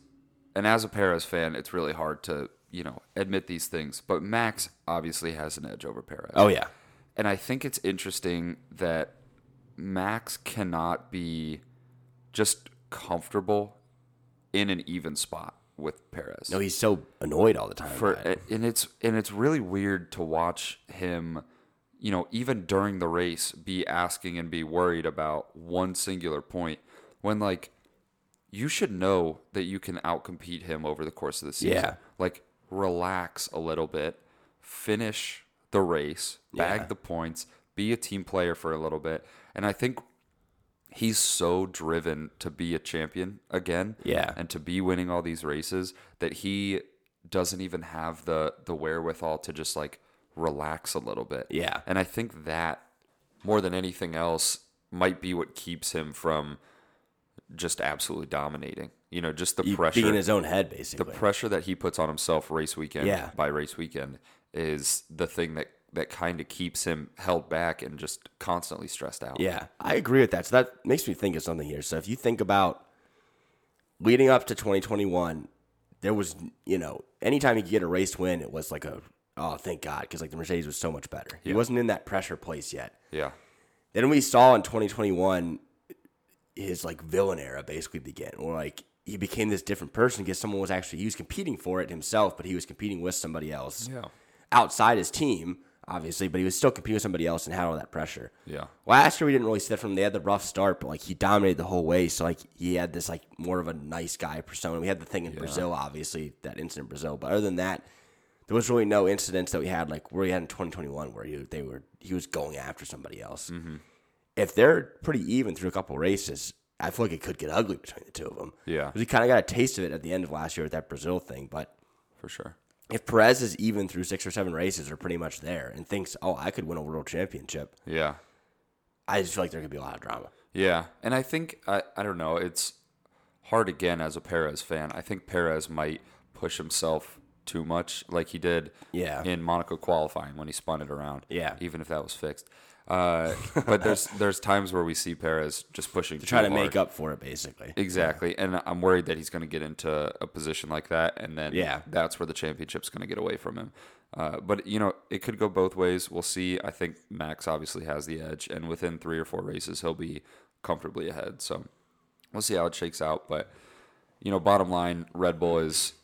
and as a Perez fan, it's really hard to you know admit these things, but Max obviously has an edge over Perez. Oh yeah, And I think it's interesting that Max cannot be just comfortable in an even spot with Perez. no, he's so annoyed all the time. for and it's and it's really weird to watch him you know even during the race be asking and be worried about one singular point when like you should know that you can outcompete him over the course of the season Yeah. like relax a little bit finish the race bag Yeah. the points be a team player for a little bit and i think he's so driven to be a champion again Yeah. and to be winning all these races that he doesn't even have the the wherewithal to just like relax a little bit. Yeah. And I think that more than anything else might be what keeps him from just absolutely dominating. You know, just the He- pressure being in his own head basically. the pressure that he puts on himself race weekend Yeah. by race weekend is the thing that that kind of keeps him held back and just constantly stressed out. Yeah, I agree with that. So that makes me think of something here. So if you think about leading up to 2021, there was, you know, anytime you could get a race win, it was like a, oh, thank God, because like the Mercedes was so much better. He wasn't in that pressure place yet. Yeah. Then we saw in 2021 his like villain era basically begin, where like he became this different person because someone was actually he was competing for it himself, but he was competing with somebody else Yeah. outside his team, obviously, but he was still competing with somebody else and had all that pressure. Yeah. Last year we didn't really see that from him. They had the rough start, but like he dominated the whole way. So like he had this like more of a nice guy persona. We had the thing in Brazil, obviously that incident in Brazil, but other than that, there was really no incidents that we had like where we had in 2021 where he, they were he was going after somebody else. Mm-hmm. If they're pretty even through a couple races, I feel like it could get ugly between the two of them. Yeah. he kind of got a taste of it at the end of last year with that Brazil thing, but For sure. if Perez is even through six or seven races or pretty much there and thinks, oh, I could win a world championship, Yeah. I just feel like there could be a lot of drama. Yeah, and I think I I don't know. It's hard again as a Perez fan. I think Perez might push himself too much, like he did Yeah. in Monaco qualifying when he spun it around. Yeah. even if that was fixed. Uh, but there's there's times where we see Perez just pushing to Try to make up for it, basically. Exactly, and I'm worried that he's going to get into a position like that, and then Yeah. that's where the championship's going to get away from him. Uh, but you know, it could go both ways. We'll see. I think Max obviously has the edge, and within three or four races, he'll be comfortably ahead. So we'll see how it shakes out. But you know, bottom line, Red Bull is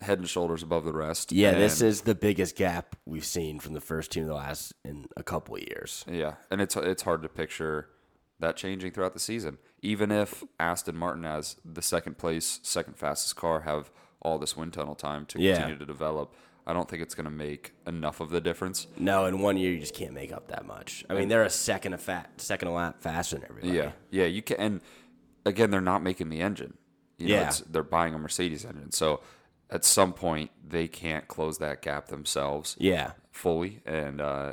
head and shoulders above the rest. Yeah, this is the biggest gap we've seen from the first team to the last in a couple of years. Yeah, and it's it's hard to picture that changing throughout the season. Even if Aston Martin as the second place, second fastest car have all this wind tunnel time to Yeah. continue to develop, I don't think it's going to make enough of the difference. No, in one year you just can't make up that much. I mean, they're a second a fat second a lap faster than everybody. Yeah, yeah, you can. And again, they're not making the engine. You know, Yeah. it's, they're buying a Mercedes engine, so at some point they can't close that gap themselves. Yeah. fully, and uh,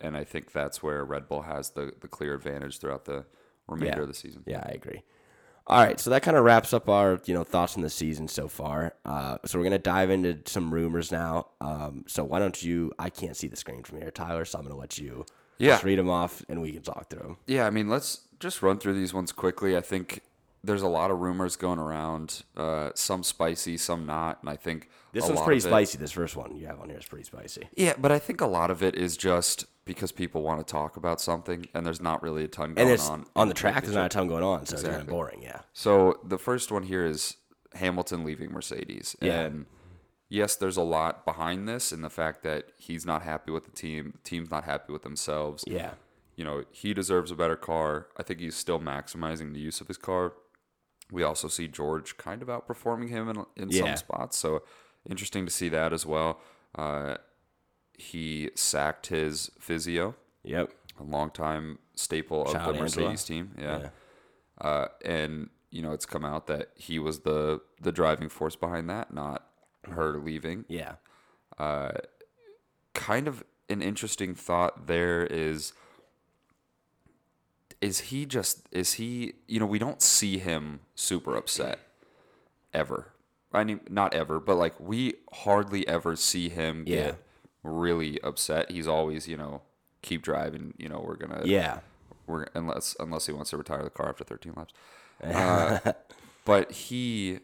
and I think that's where Red Bull has the the clear advantage throughout the remainder Yeah. of the season. Yeah, I agree. All right, so that kind of wraps up our you know thoughts on the season so far. Uh, so we're gonna dive into some rumors now. Um, so why don't you? I can't see the screen from here, Tyler. So I'm gonna let you. Yeah. Just read them off, and we can talk through them. Yeah, I mean, let's just run through these ones quickly. I think there's a lot of rumors going around, uh, some spicy, some not, and I think This a one's lot pretty of it- spicy. This first one you have on here is pretty spicy. Yeah, but I think a lot of it is just because people want to talk about something, and there's not really a ton And going it's on on, the track. There's not a ton going on, so it's kind of boring. Yeah. So the first one here is Hamilton leaving Mercedes, Yeah. and yes, there's a lot behind this, in the fact that he's not happy with the team, the team's not happy with themselves. Yeah. you know, he deserves a better car. I think he's still maximizing the use of his car. We also see George kind of outperforming him in, in Yeah. some spots. So interesting to see that as well. Uh, he sacked his physio, Yep. a longtime staple of the Angela. Mercedes team. Yeah. Yeah. Uh, and, you know, it's come out that he was the, the driving force behind that, not her leaving Yeah. kind of an interesting thought there is is he just is he you know we don't see him super upset ever i mean not ever but like we hardly ever see him Yeah. get really upset he's always you know keep driving you know we're gonna Yeah. we're unless unless he wants to retire the car after 13 laps uh, but he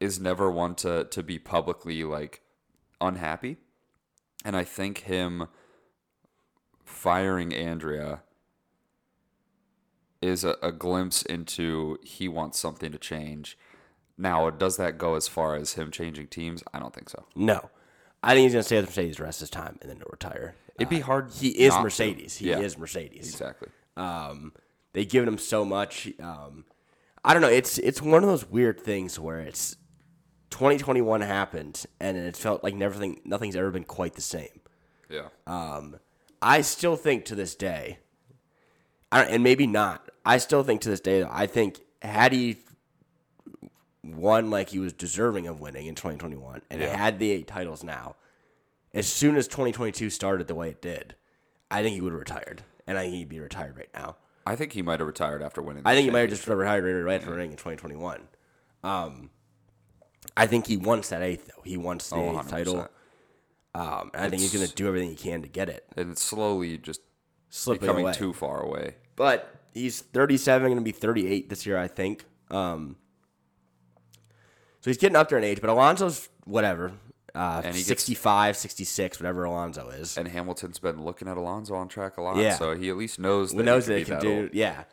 is never one to to be publicly like unhappy and i think him firing andrea is a, a glimpse into he wants something to change now does that go as far as him changing teams i don't think so No. I think he's gonna stay with Mercedes the rest of his time and then retire. it'd be hard He is not to. Mercedes. He Yeah, is Mercedes. exactly Um, they've given him so much. Um, I don't know. It's it's one of those weird things where it's 2021 happened and it felt like everything nothing's ever been quite the same. yeah Um, I still think to this day, and maybe not. I still think to this day, though, I think had he won like he was deserving of winning in 2021 and Yeah. had the eight titles now, as soon as 2022 started the way it did, I think he would have retired. And I think he'd be retired right now. i think he might have retired after winning I think he might have just retired right after winning in 2021. Um, I think he wants that eighth, though. He wants the Oh, eighth title. Um, I think he's going to do everything he can to get it. and slowly just Slipping becoming away. too far away but he's 37, going to be 38 this year, I think. Um, so he's getting up there in age, but Alonso's whatever, uh, And he gets- 65, 66, whatever Alonso is. And Hamilton's been looking at Alonso on track a lot, Yeah. so he at least knows that knows he that can can that do? old. Yeah.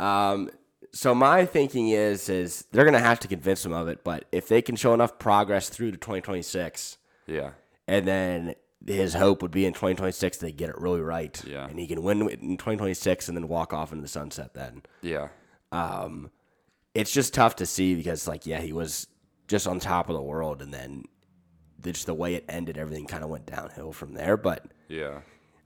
Um, so my thinking is, is they're going to have to convince him of it. But if they can show enough progress through to 2026, Yeah, and then his hope would be in 2026 they get it really right, Yeah. and he can win in 2026 and then walk off into the sunset. Then yeah, um, it's just tough to see because, like, yeah, he was just on top of the world, and then just the way it ended, everything kind of went downhill from there. But yeah,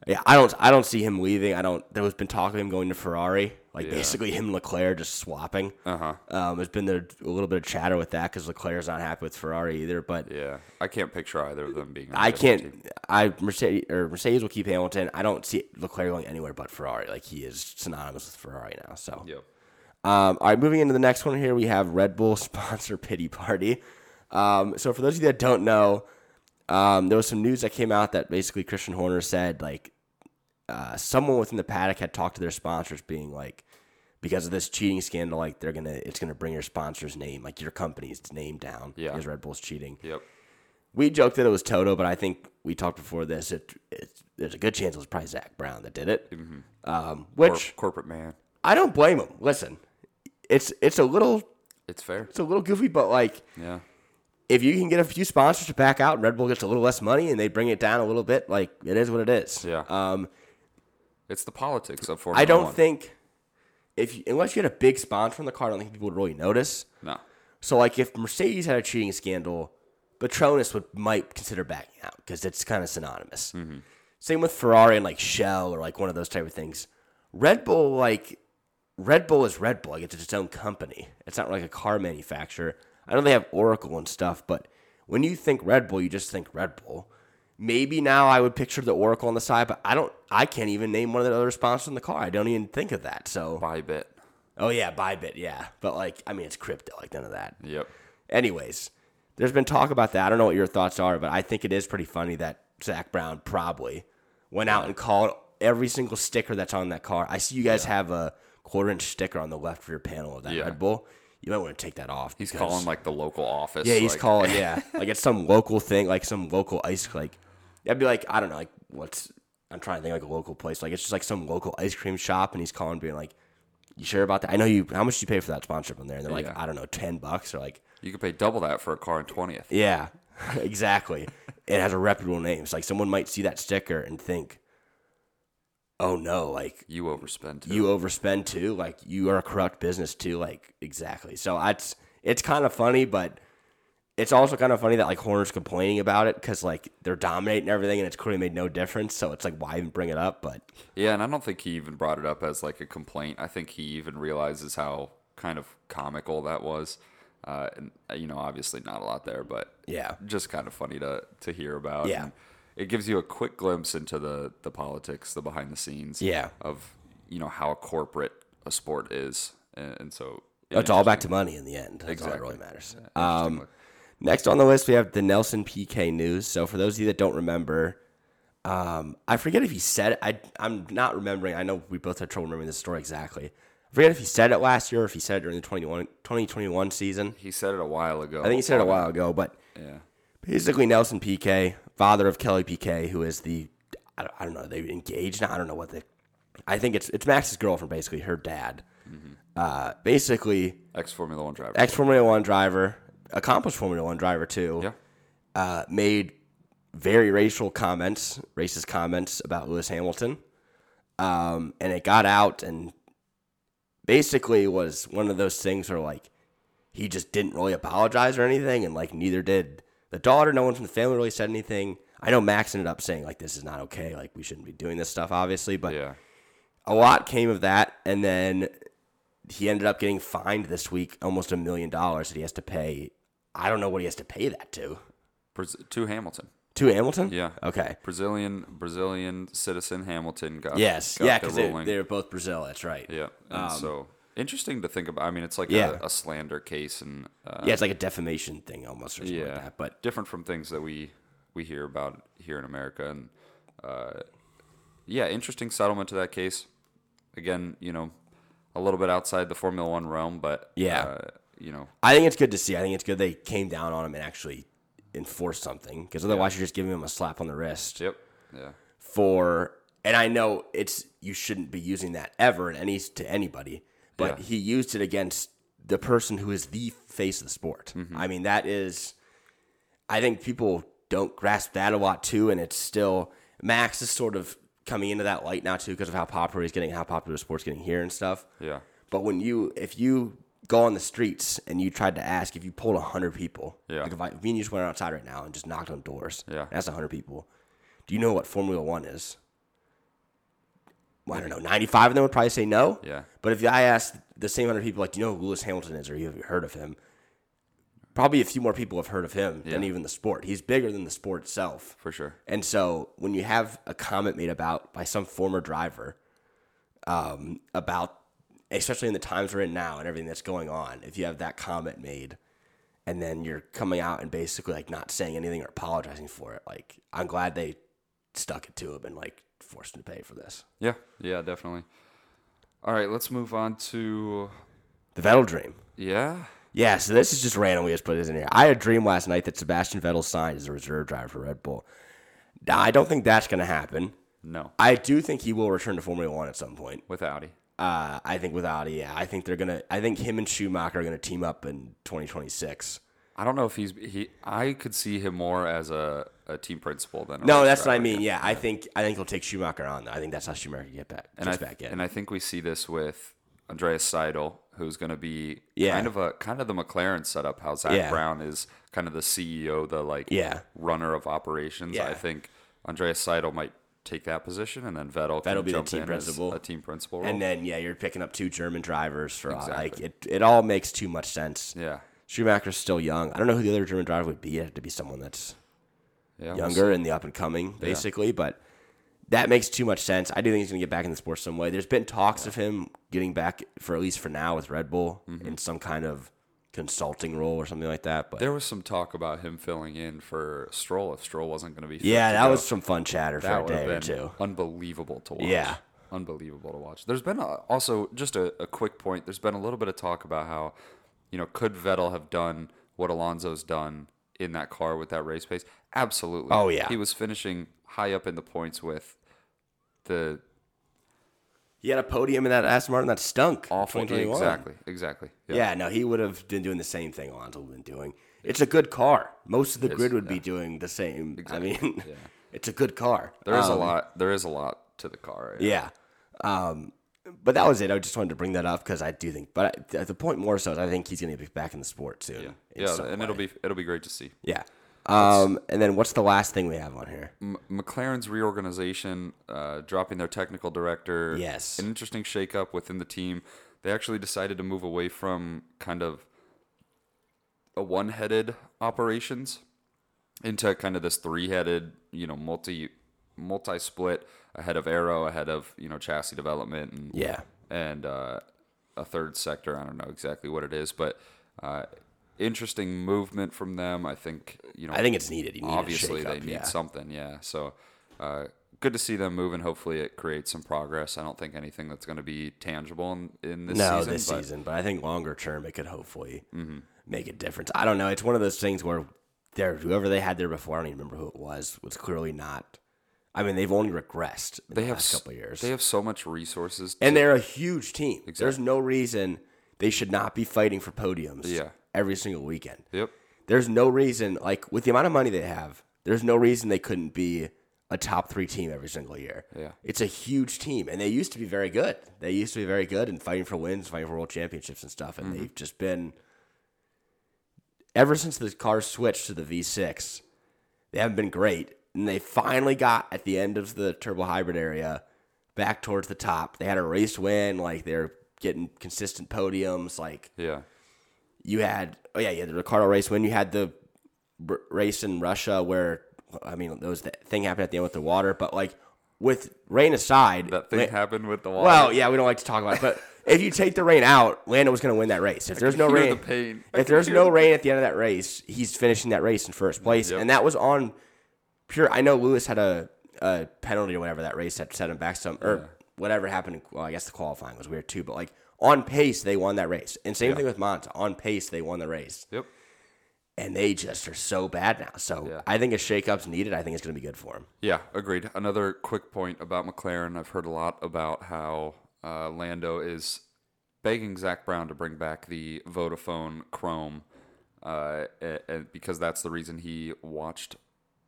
yeah, I don't, I don't see him leaving. I don't. There was been talk of him going to Ferrari, like Yeah. basically him and Leclerc just swapping. uh huh, Um, there's been there a little bit of chatter with that because Leclerc's not happy with Ferrari either. But yeah. I can't picture either of them being. I different team. can't. I Mercedes or Mercedes will keep Hamilton. I don't see Leclerc going anywhere but Ferrari. Like he is synonymous with Ferrari now. So, Yep. um, all right, moving into the next one here, we have Red Bull sponsor pity party. Um, so for those of you that don't know, um, there was some news that came out that basically Christian Horner said like uh, someone within the paddock had talked to their sponsors, being like, because of this cheating scandal, like they're gonna, it's gonna bring your sponsor's name, like your company's name down, Yeah. because Red Bull's cheating. Yep. We joked that it was Toto, but I think we talked before this. It, it there's a good chance it was probably Zak Brown that did it. Um, Cor- which corporate man. I don't blame him. Listen, it's it's a little It's fair. it's a little goofy, but like Yeah. if you can get a few sponsors to back out, and Red Bull gets a little less money, and they bring it down a little bit, like it is what it is. Yeah. Um, It's the politics of Formula I don't One. think if you, unless you had a big sponsor on the car, I don't think people would really notice. No. So like if Mercedes had a cheating scandal, Petronas would might consider backing out because it's kind of synonymous. Mm-hmm. Same with Ferrari and like Shell or like one of those type of things. Red Bull like Red Bull is Red Bull. Like it's its own company. It's not like a car manufacturer. I know they have Oracle and stuff, but when you think Red Bull, you just think Red Bull. Maybe now I would picture the Oracle on the side, but I don't. I can't even name one of the other sponsors in the car. I don't even think of that. So, Bybit. oh yeah, Bybit, yeah. But like, I mean, it's crypto, like none of that. Yep. Anyways, there's been talk about that. I don't know what your thoughts are, but I think it is pretty funny that Zak Brown probably went out and called every single sticker that's on that car. I see you guys have a quarter inch sticker on the left rear panel of that Yeah. Red Bull. You might want to take that off. He's calling like the local office. Yeah, he's like- calling. Yeah, like it's some local thing, like some local ice. Like that'd be like I don't know, like what's I'm trying to think like a local place. Like it's just like some local ice cream shop, and he's calling, being like, "You sure about that? I know you. How much do you pay for that sponsorship on there?" And they're like, Yeah. "I don't know, ten bucks." Or like, You could pay double that for a car in twentieth. yeah, exactly. it has a reputable name. It's like someone might see that sticker and think, "Oh no, like You overspend. Too. you overspend too. Like you are a corrupt business too. Like exactly. So it's it's kind of funny, but it's also kind of funny that like Horner's complaining about it because like they're dominating everything and it's clearly made no difference. So it's like why even bring it up? But Yeah, and I don't think he even brought it up as like a complaint. I think he even realizes how kind of comical that was. Uh, and uh, you know, obviously not a lot there, but Yeah. just kind of funny to to hear about. Yeah. And it gives you a quick glimpse into the the politics, the behind the scenes. Yeah. of you know how corporate a sport is, and, and so it's all back to money in the end. That's all that Exactly. really matters. Interesting Um. Next on the list, we have the Nelson Piquet news. So for those of you that don't remember, um, I forget if he said it. I, I'm not remembering. I know we both had trouble remembering this story exactly. I forget if he said it last year or if he said it during the 21, 2021 season. he said it a while ago. I think he said it a while ago, but Yeah, basically Nelson Piquet, father of Kelly Piquet, who is the I don't, I don't know they engaged now. I don't know what they. I think it's it's Max's girlfriend, basically her dad. Uh, basically, ex Formula One driver. ex Formula One driver, accomplished Formula One driver too. yeah, uh, made very racial comments, racist comments about Lewis Hamilton. Um, and it got out and basically was one of those things where like he just didn't really apologize or anything, and like neither did the daughter. No one from the family really said anything. I know Max ended up saying like this is not okay, like we shouldn't be doing this stuff, obviously, but yeah, a lot came of that, and then he ended up getting fined this week almost a million dollars that he has to pay. I don't know what he has to pay that to. To Hamilton. To Hamilton? Yeah. Okay. Brazilian Brazilian citizen Hamilton got Yes. got Yeah, because they, they're both Brazil. That's right. Yeah, and so interesting to think about. I mean, it's like Yeah. a, a slander case, and uh, Yeah, it's like a defamation thing almost or something yeah, like that. But different from things that we we hear about here in America. And uh, yeah, interesting settlement to that case. Again, you know, a little bit outside the Formula One realm, but Yeah. uh, you know, I think it's good to see. I think it's good they came down on him and actually enforced something because otherwise you're just giving him a slap on the wrist yep, yeah, for. And I know it's you shouldn't be using that ever in any to anybody, but Yeah. he used it against the person who is the face of the sport. Mm-hmm. I mean, that is. I think people don't grasp that a lot too, and it's still Max is sort of coming into that light now too because of how popular he's getting, how popular sport's getting here and stuff. yeah, But when you, if you go on the streets and you tried to ask, if you pulled hundred people, Yeah. like if, I, if me and you just went outside right now and just knocked on doors, Yeah. that's asked hundred people, do you know what Formula One is? Well, I don't know. Ninety-five of them would probably say no. Yeah. But if I asked the same hundred people, like, do you know who Lewis Hamilton is, or have you heard of him? Probably a few more people have heard of him than even the sport. He's bigger than the sport itself. for sure. And so when you have a comment made about by some former driver um, about, especially in the times we're in now and everything that's going on, if you have that comment made and then you're coming out and basically like not saying anything or apologizing for it, like I'm glad they stuck it to him and like forced him to pay for this. Yeah, yeah, definitely. All right, let's move on to The Vettel dream. yeah. Yeah, so this is just random. We just put this in here. I had a dream last night that Sebastian Vettel signed as a reserve driver for Red Bull. Now, I don't think that's going to happen. No, I do think he will return to Formula One at some point. with Audi. Uh, I think with Audi, yeah, I think they're gonna. I think him and Schumacher are gonna team up in 2026. I don't know if he's he. I could see him more as a, a team principal than a No, that's what I mean. Yeah, I think I think he'll take Schumacher on. I think that's how Schumacher can get back and I back in. and I think we see this with Andreas Seidl, who's going to be Yeah. kind of a kind of the McLaren setup. How Zak Yeah. Brown is kind of the CEO, the like Yeah. runner of operations. I think Andreas Seidl might take that position, and then Vettel Vettel can be the team principal. a team principal. Role. and then yeah, you're picking up two German drivers for uh, like it. It all makes too much sense. yeah, Schumacher's still young. I don't know who the other German driver would be. It'd have to be someone that's yeah, we'll younger and the up and coming, basically. But that makes too much sense. I do think he's going to get back in the sport some way. There's been talks of him getting back for at least for now with Red Bull Mm-hmm. in some kind of consulting role or something like that. But There was some talk about him filling in for Stroll if Stroll wasn't going to be. yeah, that go. was some fun chatter for that a day or two. unbelievable to watch. Yeah. unbelievable to watch. There's been a, also just a, a quick point. There's been a little bit of talk about how, you know, could Vettel have done what Alonso's done in that car with that race pace? Absolutely. Oh, yeah. he was finishing high up in the points with the He had a podium in that Aston Martin that stunk. awful. 2021. Exactly, exactly. Yeah. no, he would have been doing the same thing Alonso would been doing. It's a good car. Most of the grid would be doing the same. I mean, it's a good car. There is a Um, lot. There is a lot to the car. Yeah. Um, but that was it. I just wanted to bring that up because I do think, but I, the point more so is I think he's going to be back in the sport soon. in yeah, and way. it'll be it'll be great to see. yeah. Um, and then what's the last thing we have on here? M- McLaren's reorganization, uh, dropping their technical director. Yes. An interesting shakeup within the team. They actually decided to move away from kind of a one headed operations into kind of this three headed, you know, multi multi split ahead of aero, ahead of, you know, chassis development and Yeah. and uh, a third sector. I don't know exactly what it is, but uh, interesting movement from them. I think you know. I think it's needed. You need obviously they shakeup, need yeah. something. Yeah, so uh, good to see them moving. Hopefully, it creates some progress. I don't think anything that's going to be tangible in, in this no, season. this but Mm-hmm. season, but I think longer term it could hopefully make a difference. I don't know. It's one of those things where there, whoever they had there before, I don't even remember who it was, was clearly not. I mean, they've only regressed they the have last couple of years, They have so much resources. and they're a huge team. There's no reason they should not be fighting for podiums. Yeah. Every single weekend. yep. There's no reason, like with the amount of money they have, there's no reason they couldn't be a top three team every single year. Yeah. It's a huge team, and they used to be very good. They used to be very good and fighting for wins, fighting for world championships and stuff, and mm-hmm. they've just been. Ever since the car switched to the V6, they haven't been great, and they finally got at the end of the turbo hybrid area back towards the top. They had a race win, like they're getting consistent podiums, like Yeah. You had oh yeah, you had the Ricciardo race when you had the r- race in Russia where I mean there was that thing happened at the end with the water, but like with rain aside, That thing La- happened with the water. well, yeah, we don't like to talk about it, but if you take the rain out, Lando was going to win that race. If there's no rain, the. If there's no the rain at the end of that race, he's finishing that race in first place, Yep. and that was on pure. I know Lewis had a, a penalty or whatever that race that set him back some or whatever happened. Well, I guess the qualifying was weird too, but like on pace they won that race, and same thing with Monza. On pace they won the race, Yep. and they just are so bad now. So Yeah. I think a shakeup's needed. I think it's going to be good for them. Yeah, agreed. Another quick point about McLaren. I've heard a lot about how uh, Lando is begging Zak Brown to bring back the Vodafone Chrome, uh, a- and because that's the reason he watched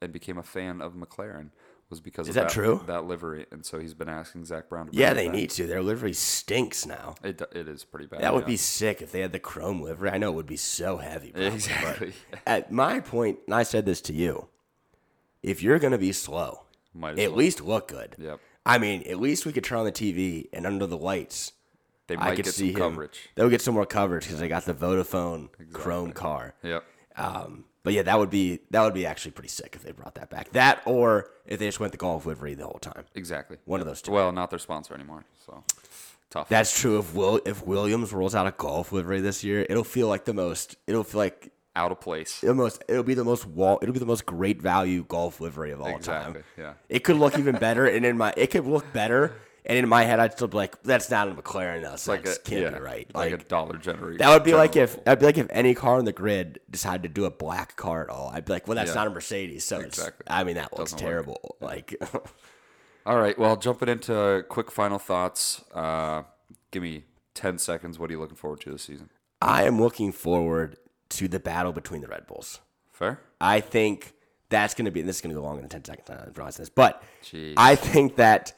and became a fan of McLaren was because Is of that true? That livery, and so he's been asking Zak Brown to. Yeah, they back. need to. Their livery stinks now. It. It is pretty bad. That would yeah. be sick if they had the chrome livery. I know it would be so heavy. probably, exactly. At my point, and I said this to you, if you're going to be slow, Might at well. least look good. Yep. I mean, at least we could turn on the TV and under the lights, They I might could get see some him. coverage. They'll get some more coverage because they got the Vodafone Chrome car. Yep. Um, but yeah, that would be that would be actually pretty sick if they brought that back. That or if they just went the golf livery the whole time. Exactly. One of those two. Well, not their sponsor anymore. So tough. That's true. If Will if Williams rolls out a golf livery this year, it'll feel like the most. It'll feel like out of place. the most. It'll be the most wall. It'll be the most great value golf livery of all Exactly. time. Yeah. It could look even better, and in my it could look better, and in my head I'd still be like, "That's not a McLaren. That's Like that a, can't yeah, be right." Like, Like, a dollar generator. that would be like if that'd be like if any car on the grid decided to do a black car at all. I'd be like, "Well, that's Yeah. not a Mercedes." So Exactly. it's, I mean, that looks Doesn't work. terrible. Like, All right. Well, jumping into quick final thoughts. Uh, give me ten seconds. What are you looking forward to this season? I am looking forward to the battle between the Red Bulls. Fair. I think that's going to be, and this is going to go longer than 10 seconds. I realize this, but Jeez. I think that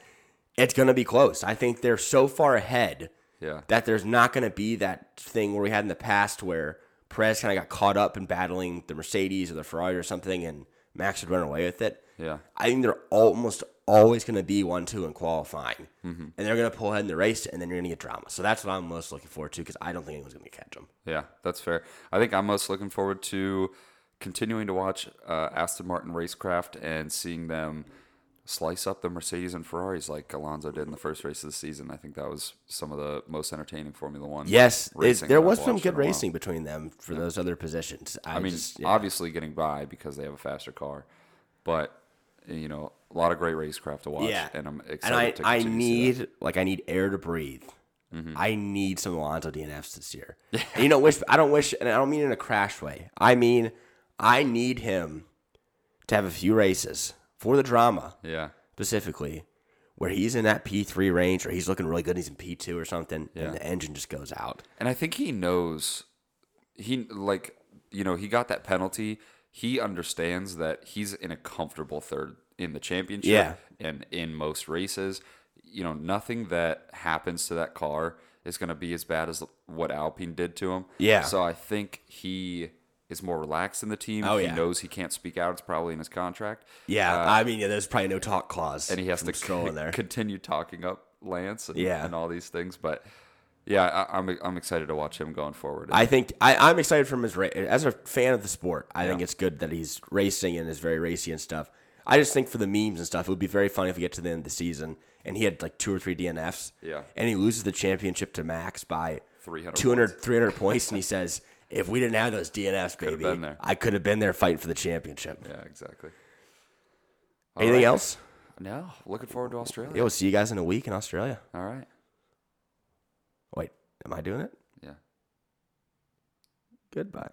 it's going to be close. I think they're so far ahead Yeah. that there's not going to be that thing where we had in the past where Perez kind of got caught up in battling the Mercedes or the Ferrari or something and Max would run away with it. Yeah. I think they're almost always going to be 1 2 in qualifying. Mm-hmm. And they're going to pull ahead in the race, and then you're going to get drama. So that's what I'm most looking forward to because I don't think anyone's going to catch them. Yeah, that's fair. I think I'm most looking forward to continuing to watch uh, Aston Martin Racecraft and seeing them slice up the Mercedes and Ferraris like Alonso did in the first race of the season. I think that was some of the most entertaining Formula One. Yes, there was some good in a while. racing between them for those other positions. I, I mean, just, yeah. obviously getting by because they have a faster car, but you know, a lot of great racecraft to watch. Yeah, and I'm excited and I, to I continue to see that. need like I need air to breathe. Mm-hmm. I need some Alonso DNFs this year. You know, wish I don't wish, and I don't mean in a crash way. I mean, I need him to have a few races for the drama, Yeah, specifically, where he's in that P three range, or he's looking really good. He's in P two or something, Yeah. and the engine just goes out. and I think he knows. He like you know he got that penalty. He understands that he's in a comfortable third in the championship Yeah. and in most races. You know, nothing that happens to that car is going to be as bad as what Alpine did to him. Yeah. So I think he is more relaxed in the team. Oh, he yeah. knows he can't speak out. It's probably in his contract. Yeah, I mean, yeah, there's probably no talk clause, Uh, and he has to there. continue talking up Lance and, Yeah. and all these things. But yeah, I, I'm I'm excited to watch him going forward. I think I, I'm excited from his ra- as a fan of the sport. I think it's good that he's racing and is very racy and stuff. I just think for the memes and stuff, it would be very funny if we get to the end of the season and he had like two or three DNFs. Yeah. And he loses the championship to Max by 300 200, 300 points, and he says, "If we didn't have those DNFs, baby, been there." I could have been there fighting for the championship." yeah, exactly. All Anything right. else? No, looking forward to Australia. Yeah, we'll see you guys in a week in Australia. All right. Wait, am I doing it? Yeah. Goodbye.